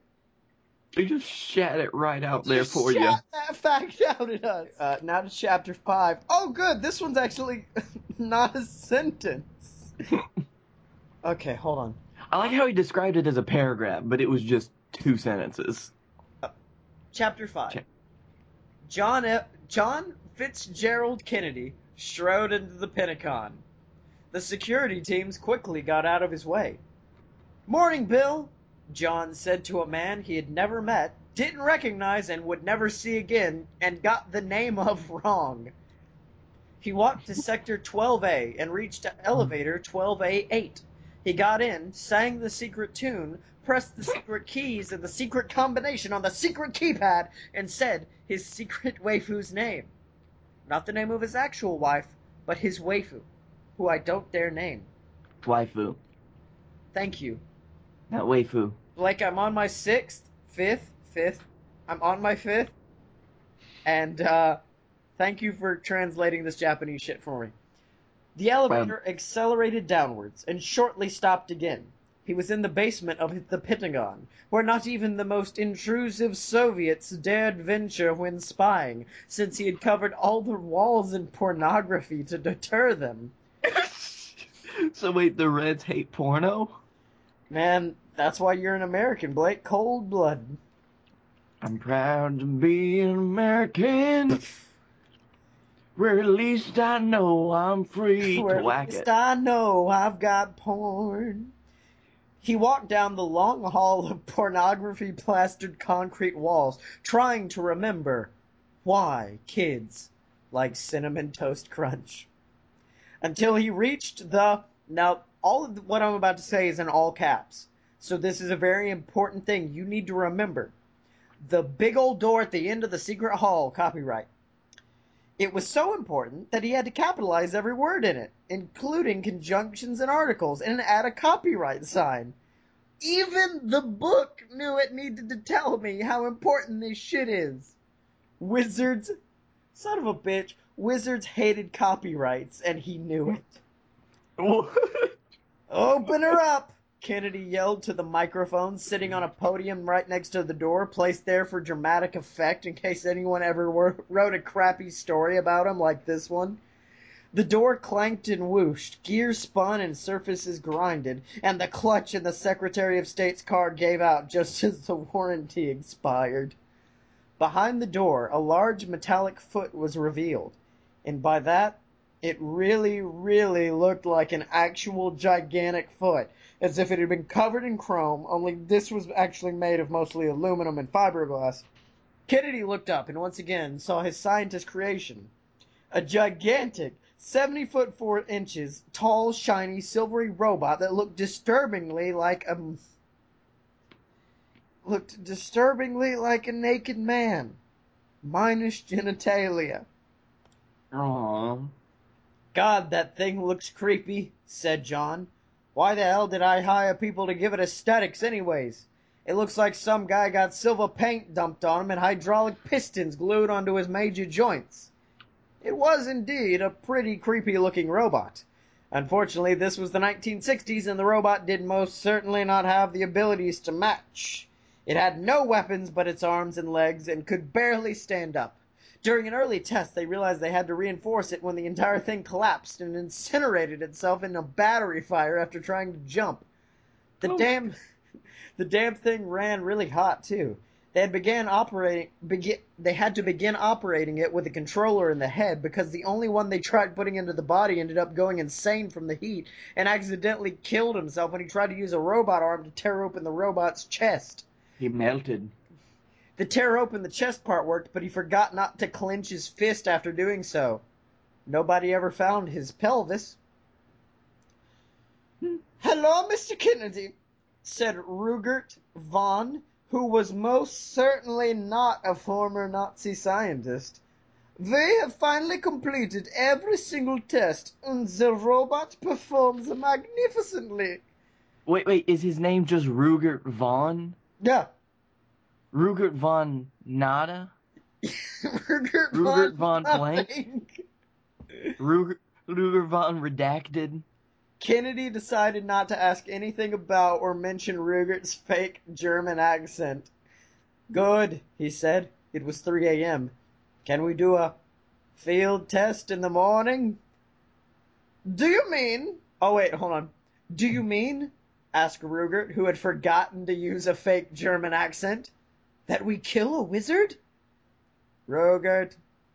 They just shat it right out there Just for you. shout that fact out at us. Uh, now to chapter five. Oh, good. This one's actually not a sentence. okay, hold on. I like how he described it as a paragraph, but it was just two sentences. Uh, chapter five. Check. John F- John Fitzgerald Kennedy strode into the Pentagon. The security teams quickly got out of his way. Morning, Bill, John said to a man he had never met, didn't recognize, and would never see again, and got the name of wrong. He walked to Sector 12A and reached elevator 12A8. He got in, sang the secret tune, pressed the secret keys and the secret combination on the secret keypad, and said his secret waifu's name. Not the name of his actual wife, but his waifu, who I don't dare name. Waifu. Thank you. Not waifu. Like I'm on my sixth, fifth, fifth. I'm on my fifth. And, uh, Thank you for translating this Japanese shit for me. The elevator accelerated downwards and shortly stopped again. He was in the basement of the Pentagon, where not even the most intrusive Soviets dared venture when spying, since he had covered all the walls in pornography to deter them. so wait, the Reds hate porno? Man, that's why you're an American, Blake. Cold blood. I'm proud to be an American. Least I know I'm free Where at least. I know I've got porn. He walked down the long hall of pornography plastered concrete walls, trying to remember why kids like Cinnamon Toast Crunch. Until he reached the. Now, all of what I'm about to say is in all caps. So, this is a very important thing you need to remember. The big old door at the end of the secret hall, copyright. It was so important that he had to capitalize every word in it, including conjunctions and articles, and add a copyright sign. Even the book knew it needed to tell me how important this shit is. Wizards, son of a bitch, wizards hated copyrights, and he knew it. Open her up! Kennedy yelled to the microphone sitting on a podium right next to the door, placed there for dramatic effect in case anyone ever wrote a crappy story about him like this one. The door clanked and whooshed, gears spun and surfaces grinded, and the clutch in the Secretary of State's car gave out just as the warranty expired. Behind the door, a large metallic foot was revealed, and by that, it really, really looked like an actual gigantic foot, as if it had been covered in chrome, only this was actually made of mostly aluminum and fiberglass. Kennedy looked up and once again saw his scientist creation. A gigantic, 70 foot 4 inches, tall, shiny, silvery robot that looked disturbingly like a. looked disturbingly like a naked man. Minus genitalia. Aww. God, that thing looks creepy, said John. Why the hell did I hire people to give it aesthetics anyways? It looks like some guy got silver paint dumped on him and hydraulic pistons glued onto his major joints. It was indeed a pretty creepy looking robot. Unfortunately, this was the 1960s and the robot did most certainly not have the abilities to match. It had no weapons but its arms and legs and could barely stand up. During an early test, they realized they had to reinforce it when the entire thing collapsed and incinerated itself in a battery fire after trying to jump. The Oh. damn, the damn thing ran really hot too. They had began operating, begin, they had to begin operating it with a controller in the head because the only one they tried putting into the body ended up going insane from the heat and accidentally killed himself when he tried to use a robot arm to tear open the robot's chest. He melted. The tear open the chest part worked, but he forgot not to clench his fist after doing so. Nobody ever found his pelvis. Hello, Mr. Kennedy, said Rugert Vaughn, who was most certainly not a former Nazi scientist. They have finally completed every single test, and the robot performs magnificently. Wait, wait, is his name just Rugert Vaughn? Yeah, Rugert Von Nada? Rugert, Rugert von Blank? nothing. Ruger, Ruger Von Redacted? Kennedy decided not to ask anything about or mention Rugert's fake German accent. Good, he said. It was 3 a.m. Can we do a field test in the morning? Do you mean? Oh, wait, hold on. Do you mean? asked Rugert, who had forgotten to use a fake German accent. That we kill a wizard? Rugert,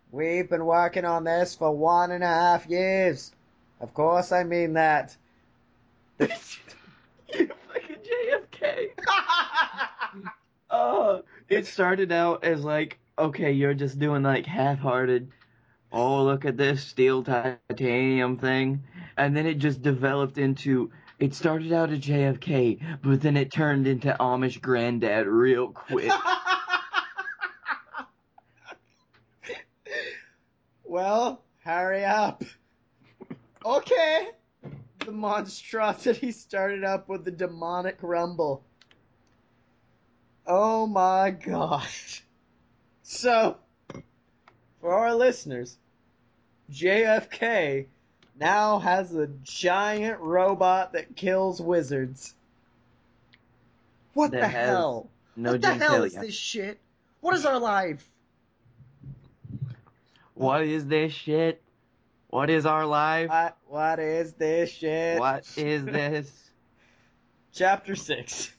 we've been working on this for one and a half years. Of course I mean that. you fucking JFK. Uh, it started out as like, okay, you're just doing like half-hearted. Oh, look at this steel titanium thing, and then it just developed into. It started out as JFK, but then it turned into Amish granddad real quick. well, hurry up. Okay. The monstrosity started up with the demonic rumble. Oh my gosh. So, for our listeners, JFK now has a giant robot that kills wizards. What That the has hell? No what the hell is genitalia. this shit? What is our life? What is this shit? What is our life? What, what is this shit? What is this? Chapter 6.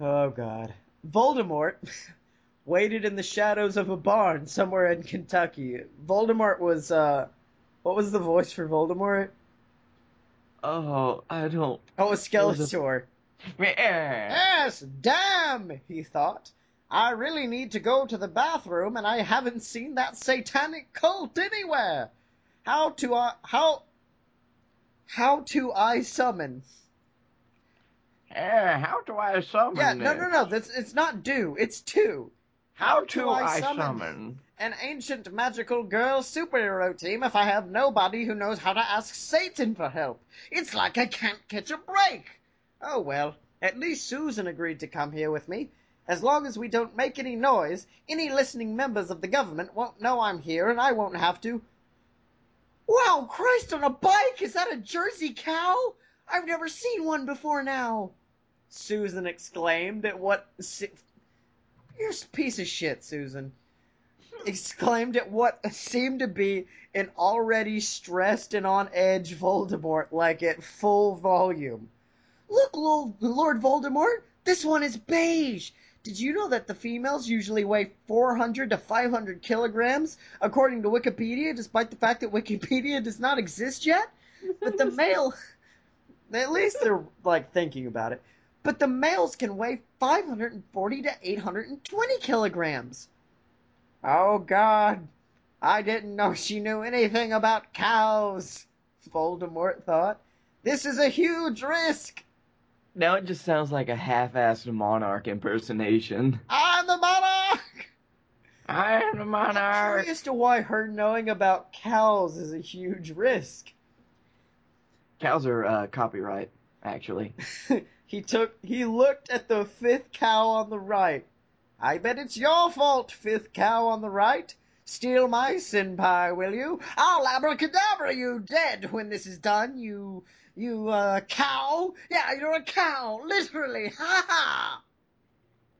Oh god. Voldemort waited in the shadows of a barn somewhere in Kentucky. Voldemort was, uh, what was the voice for Voldemort? Oh, I don't. Oh, a Skeletor. Yes, damn, he thought. I really need to go to the bathroom and I haven't seen that satanic cult anywhere. How to I, how, how to I summon? Eh, how do I summon Yeah, no, no, no, that's, it's not do, it's to. How do I summon? An ancient magical girl superhero team if I have nobody who knows how to ask Satan for help. It's like I can't catch a break. Oh well, at least Susan agreed to come here with me. As long as we don't make any noise, any listening members of the government won't know I'm here and I won't have to. Wow, Christ on a bike! Is that a Jersey cow? I've never seen one before now. Susan exclaimed at what. si- You're a piece of shit, Susan. Exclaimed at what seemed to be an already stressed and on edge Voldemort, like at full volume. Look, Lord Voldemort, this one is beige. Did you know that the females usually weigh 400 to 500 kilograms, according to Wikipedia, despite the fact that Wikipedia does not exist yet? But the male, at least they're like thinking about it. But the males can weigh 540 to 820 kilograms. Oh God, I didn't know she knew anything about cows. Voldemort thought. This is a huge risk. Now it just sounds like a half-assed monarch impersonation. I'm the monarch. I am the I'm monarch. curious to why her knowing about cows is a huge risk. Cows are uh, copyright, actually. he took he looked at the fifth cow on the right. I bet it's your fault, fifth cow on the right. Steal my sin pie, will you? I'll abracadabra you dead when this is done, you you uh cow. Yeah, you're a cow, literally. Ha ha.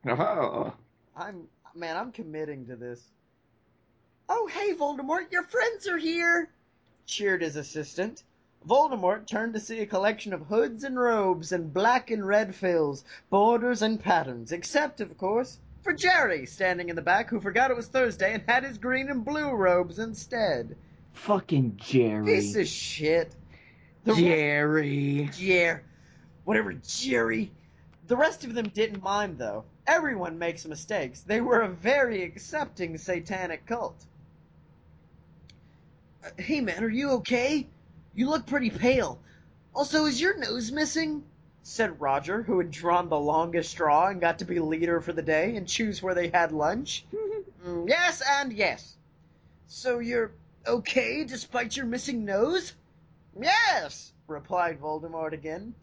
Oh. I'm man, I'm committing to this. Oh, hey, Voldemort, your friends are here! cheered his assistant. Voldemort turned to see a collection of hoods and robes and black and red frills, borders and patterns, except, of course, for Jerry, standing in the back, who forgot it was Thursday and had his green and blue robes instead. Fucking Jerry. Piece of shit. The rest- Jerry. Jer. Whatever, Jerry. The rest of them didn't mind, though. Everyone makes mistakes. They were a very accepting satanic cult. Uh, hey, man, are you okay? You look pretty pale. Also, is your nose missing? said Roger, who had drawn the longest straw and got to be leader for the day and choose where they had lunch. "Mm, yes, and yes. So you're okay despite your missing nose? Yes, replied Voldemort again.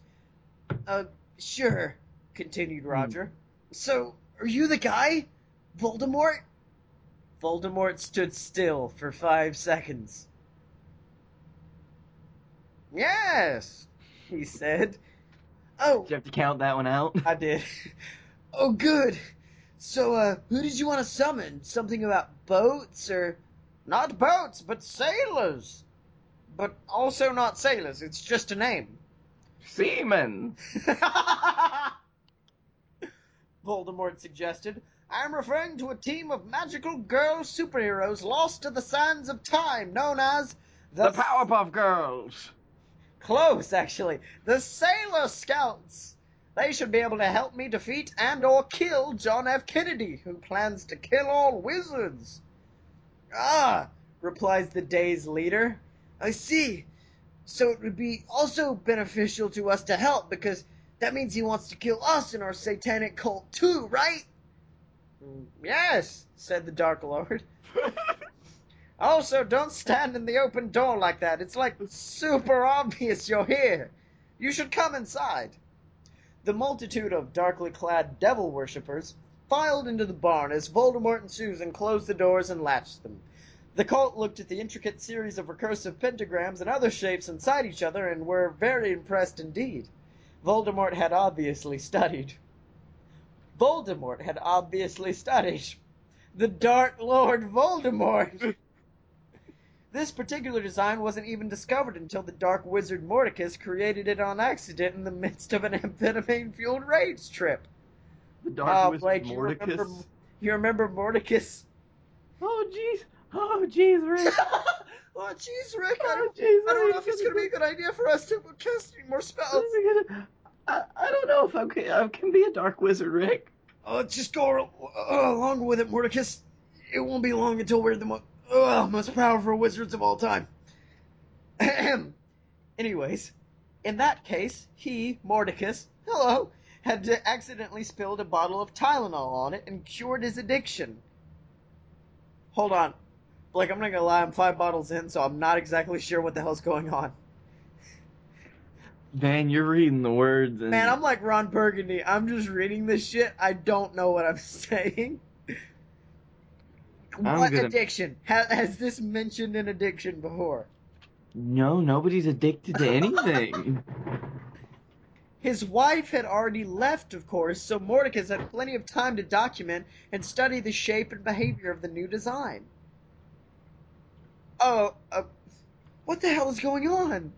Uh, sure, continued Roger. So, are you the guy? Voldemort? Voldemort stood still for five seconds. Yes, he said. Oh, Did you have to count that one out? I did. Oh, good. So, uh, who did you want to summon? Something about boats or. Not boats, but sailors! But also not sailors, it's just a name. Seamen. Voldemort suggested. I'm referring to a team of magical girl superheroes lost to the sands of time, known as The Powerpuff Girls. Close, actually. The Sailor Scouts. They should be able to help me defeat and or kill John F. Kennedy, who plans to kill all wizards. Ah, replies the day's leader. I see. So it would be also beneficial to us to help because that means he wants to kill us and our satanic cult too, right? "Mm, Yes, said the Dark Lord. Also, don't stand in the open door like that. It's like super obvious you're here. You should come inside. The multitude of darkly clad devil worshippers filed into the barn as Voldemort and Susan closed the doors and latched them. The cult looked at the intricate series of recursive pentagrams and other shapes inside each other and were very impressed indeed. Voldemort had obviously studied. Voldemort had obviously studied. The Dark Lord Voldemort! This particular design wasn't even discovered until the Dark Wizard Mordecus created it on accident in the midst of an amphetamine-fueled rage trip. The Dark Oh, Wizard Blake, you remember, you remember Mordecus? Oh jeez. Oh jeez, Rick. oh, jeez, Rick, I Oh don't, jeez, I don't know if it's going to be a good idea for us to cast any more spells. I, I don't know if I can, I can be a dark wizard, Rick. Oh, just go uh, along with it, Mordecus. It won't be long until we're the mo- uh, most powerful wizards of all time. Ahem. Anyways, in that case, he, Mordecus, hello, had uh, accidentally spilled a bottle of Tylenol on it and cured his addiction. Hold on. Like, I'm not gonna lie, I'm five bottles in, so I'm not exactly sure what the hell's going on. Man, you're reading the words and Man, I'm like Ron Burgundy. I'm just reading this shit. I don't know what I'm saying. I'm what gonna- addiction? Ha- has this mentioned an addiction before? no, nobody's addicted to anything. His wife had already left, of course, so Mordecus had plenty of time to document and study the shape and behavior of the new design. Oh, uh, what the hell is going on?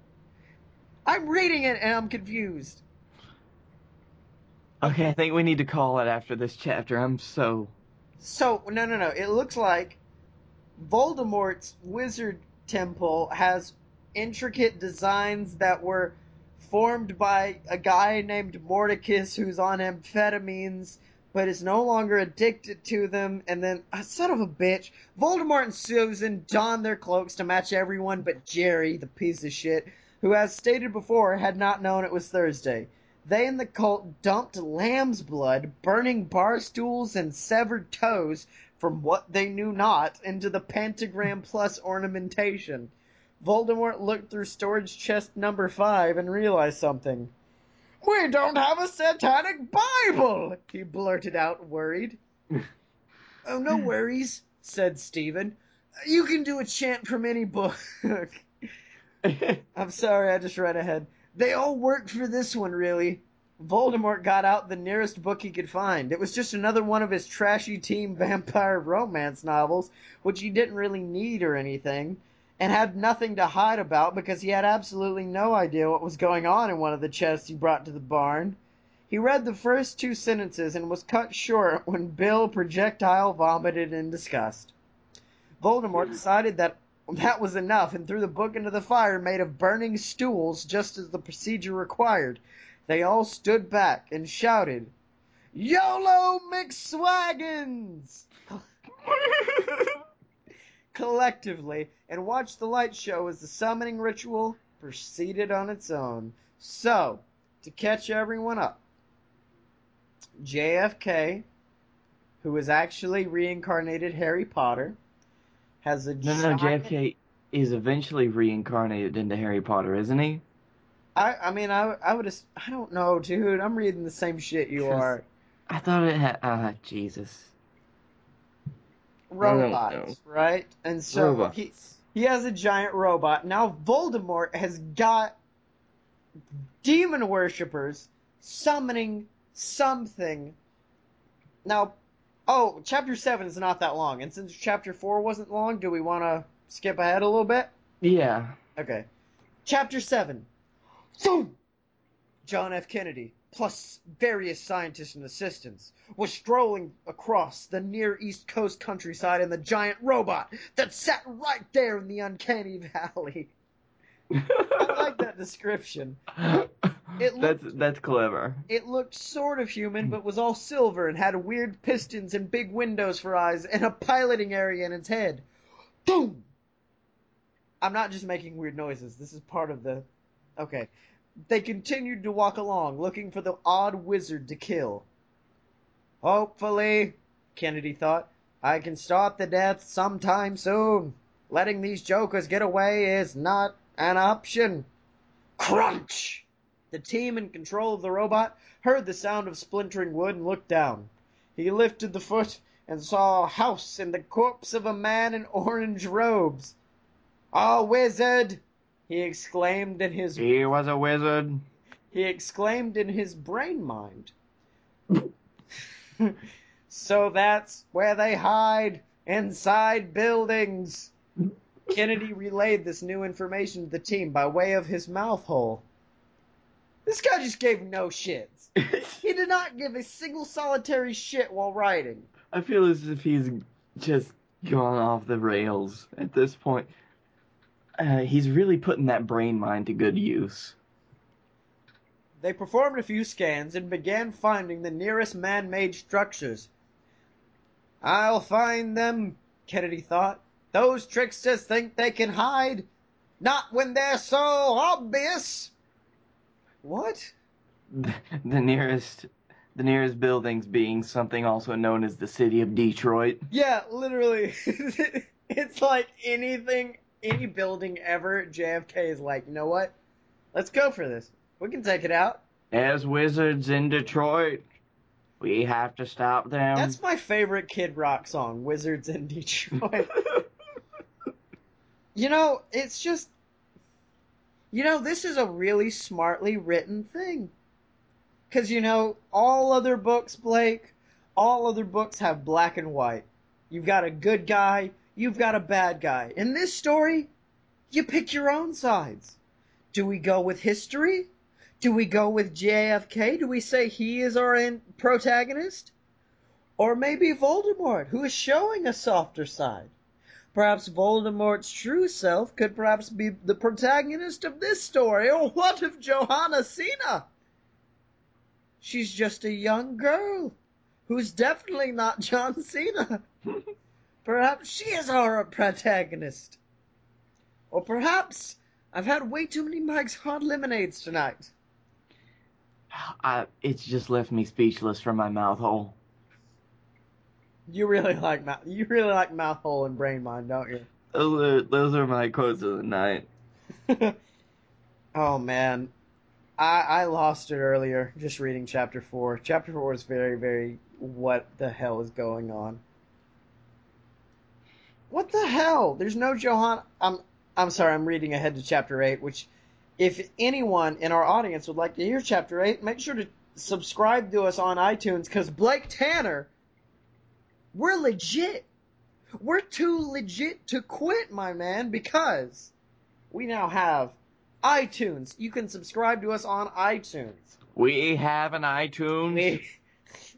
I'm reading it and I'm confused. okay, I think we need to call it after this chapter. I'm so So no, no, no. It looks like Voldemort's wizard temple has intricate designs that were formed by a guy named Mordecus who's on amphetamines but is no longer addicted to them. And then, uh, son of a bitch, Voldemort and Susan don their cloaks to match everyone but Jerry, the piece of shit, who, as stated before, had not known it was Thursday. They and the cult dumped lamb's blood, burning bar stools and severed toes from what they knew not into the pentagram plus ornamentation. Voldemort looked through storage chest number five and realized something. We don't have a satanic Bible, he blurted out, worried. oh, no worries, said Stephen. You can do a chant from any book. I'm sorry, I just read ahead. They all worked for this one, really. Voldemort got out the nearest book he could find. It was just another one of his trashy teen vampire romance novels, which he didn't really need or anything, and had nothing to hide about because he had absolutely no idea what was going on in one of the chests he brought to the barn. He read the first two sentences and was cut short when Bill projectile vomited in disgust. Voldemort decided that that was enough and threw the book into the fire made of burning stools just as the procedure required. They all stood back and shouted, YOLO McSwaggins! collectively and watched the light show as the summoning ritual proceeded on its own. So, to catch everyone up, JFK, who is actually reincarnated Harry Potter, has a no, no, JFK is eventually reincarnated into Harry Potter, isn't he? I, I mean, I, I would, just I don't know, dude. I'm reading the same shit you are. I thought it had. Ah, Jesus. Robots, oh, right? And so Robots. he, He has a giant robot. Now Voldemort has got demon worshippers summoning something. Now, oh, chapter 7 is not that long. And since chapter 4 wasn't long, do we want to skip ahead a little bit? Yeah. Okay. Chapter 7. Boom! John F. Kennedy, plus various scientists and assistants, was strolling across the near East Coast countryside in the giant robot that sat right there in the uncanny valley. I like that description. It that's that's clever. It looked sort of human, but was all silver and had weird pistons and big windows for eyes and a piloting area in its head. Boom! I'm not just making weird noises. This is part of the. Okay. They continued to walk along, looking for the odd wizard to kill. Hopefully, Kennedy thought, I can stop the death sometime soon. Letting these jokers get away is not an option. Crunch! The team in control of the robot heard the sound of splintering wood and looked down. He lifted the foot and saw a house and the corpse of a man in orange robes. "A wizard!" He exclaimed in his He was a wizard. he exclaimed in his brain mind. so that's where they hide inside buildings. Kennedy relayed this new information to the team by way of his mouth hole. This guy just gave no shits. He did not give a single solitary shit while writing. I feel as if he's just gone off the rails at this point. Uh, he's really putting that brain mind to good use. They performed a few scans and began finding the nearest man made structures. I'll find them, Kennedy thought. Those tricksters think they can hide. Not when they're so obvious. What? The nearest, the nearest buildings being something also known as the city of Detroit. Yeah, literally. it's like anything, any building ever, JFK is like, you know what? Let's go for this. We can take it out. As wizards in Detroit, we have to stop them. That's my favorite Kid Rock song, Wizards in Detroit. you know, it's just, you know, this is a really smartly written thing. Because, you know, all other books, Blake, all other books have black and white. You've got a good guy, you've got a bad guy. In this story, you pick your own sides. Do we go with history? Do we go with JFK? Do we say he is our protagonist? Or maybe Voldemort, who is showing a softer side. Perhaps Voldemort's true self could perhaps be the protagonist of this story. Or what of Johanna Cena? She's just a young girl who's definitely not John Cena. perhaps she is our protagonist. Or perhaps I've had way too many Mike's Hot Lemonades tonight. I, it's just left me speechless from my mouth hole. You really like mouth. You really like mouth hole and brain mind, don't you? Those are, those are my quotes of the night. oh man, I I lost it earlier just reading chapter four. Chapter four is very very. What the hell is going on? What the hell? There's no Johann. I'm I'm sorry. I'm reading ahead to chapter eight, which. If anyone in our audience would like to hear chapter 8, make sure to subscribe to us on iTunes because Blake Tanner we're legit. We're too legit to quit, my man, because we now have iTunes. You can subscribe to us on iTunes. We have an iTunes. We,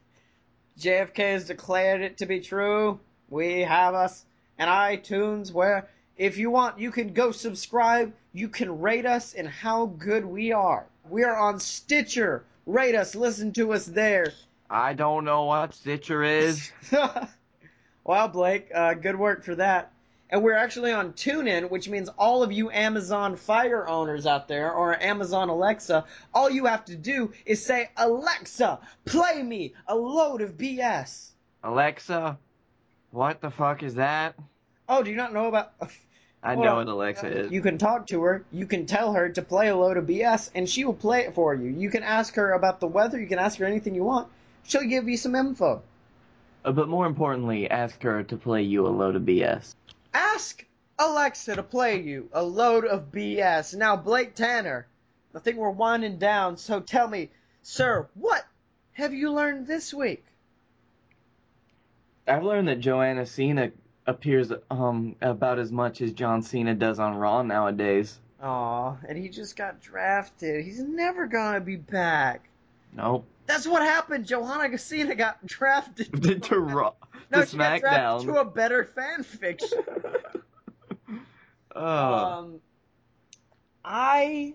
JFK has declared it to be true. We have us an iTunes where if you want, you can go subscribe. You can rate us and how good we are. We are on Stitcher. Rate us, listen to us there. I don't know what Stitcher is. well, Blake, uh, good work for that. And we're actually on TuneIn, which means all of you Amazon Fire owners out there, or Amazon Alexa, all you have to do is say, Alexa, play me a load of BS. Alexa, what the fuck is that? Oh, do you not know about. I know what Alexa is. You can talk to her, you can tell her to play a load of BS, and she will play it for you. You can ask her about the weather, you can ask her anything you want. She'll give you some info. Uh, but more importantly, ask her to play you a load of BS. Ask Alexa to play you a load of BS. Now, Blake Tanner, I think we're winding down, so tell me, sir, what have you learned this week? I've learned that Johanna Cena appears um about as much as John Cena does on Raw nowadays. Aw, and he just got drafted. He's never gonna be back. Nope. That's what happened. Johanna Cena got drafted to Raw. No, to she got drafted SmackDown. to a better fan fiction. oh. Um, I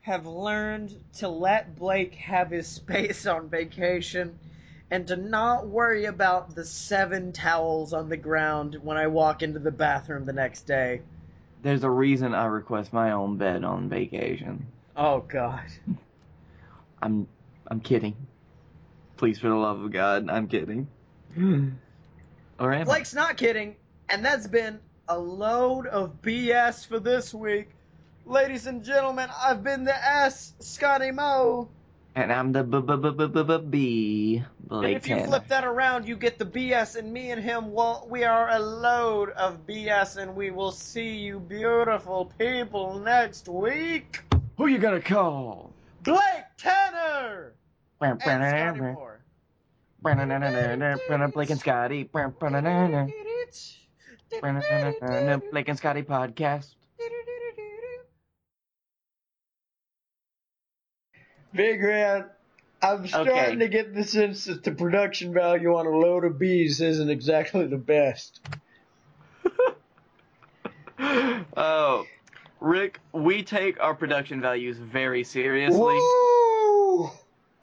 have learned to let Blake have his space on vacation and to not worry about the seven towels on the ground when I walk into the bathroom the next day. There's a reason I request my own bed on vacation. Oh god. I'm I'm kidding. Please, for the love of God, I'm kidding. All right. Blake's not kidding, and that's been a load of BS for this week. Ladies and gentlemen, I've been the S, Scottye Moe. And I'm the b b b b b b B. And Blake if you Tanner. flip that around, you get the BS, and me and him, well, we are a load of BS, and we will see you beautiful people next week. Who you gonna call? Blake Tanner! And Scottye Moore. Blake and Scottye. Blake and Scottye podcast. Big Red, I'm starting Okay. to get the sense that the production value on a load of bees isn't exactly the best. Oh, Ric, we take our production values very seriously. Woo!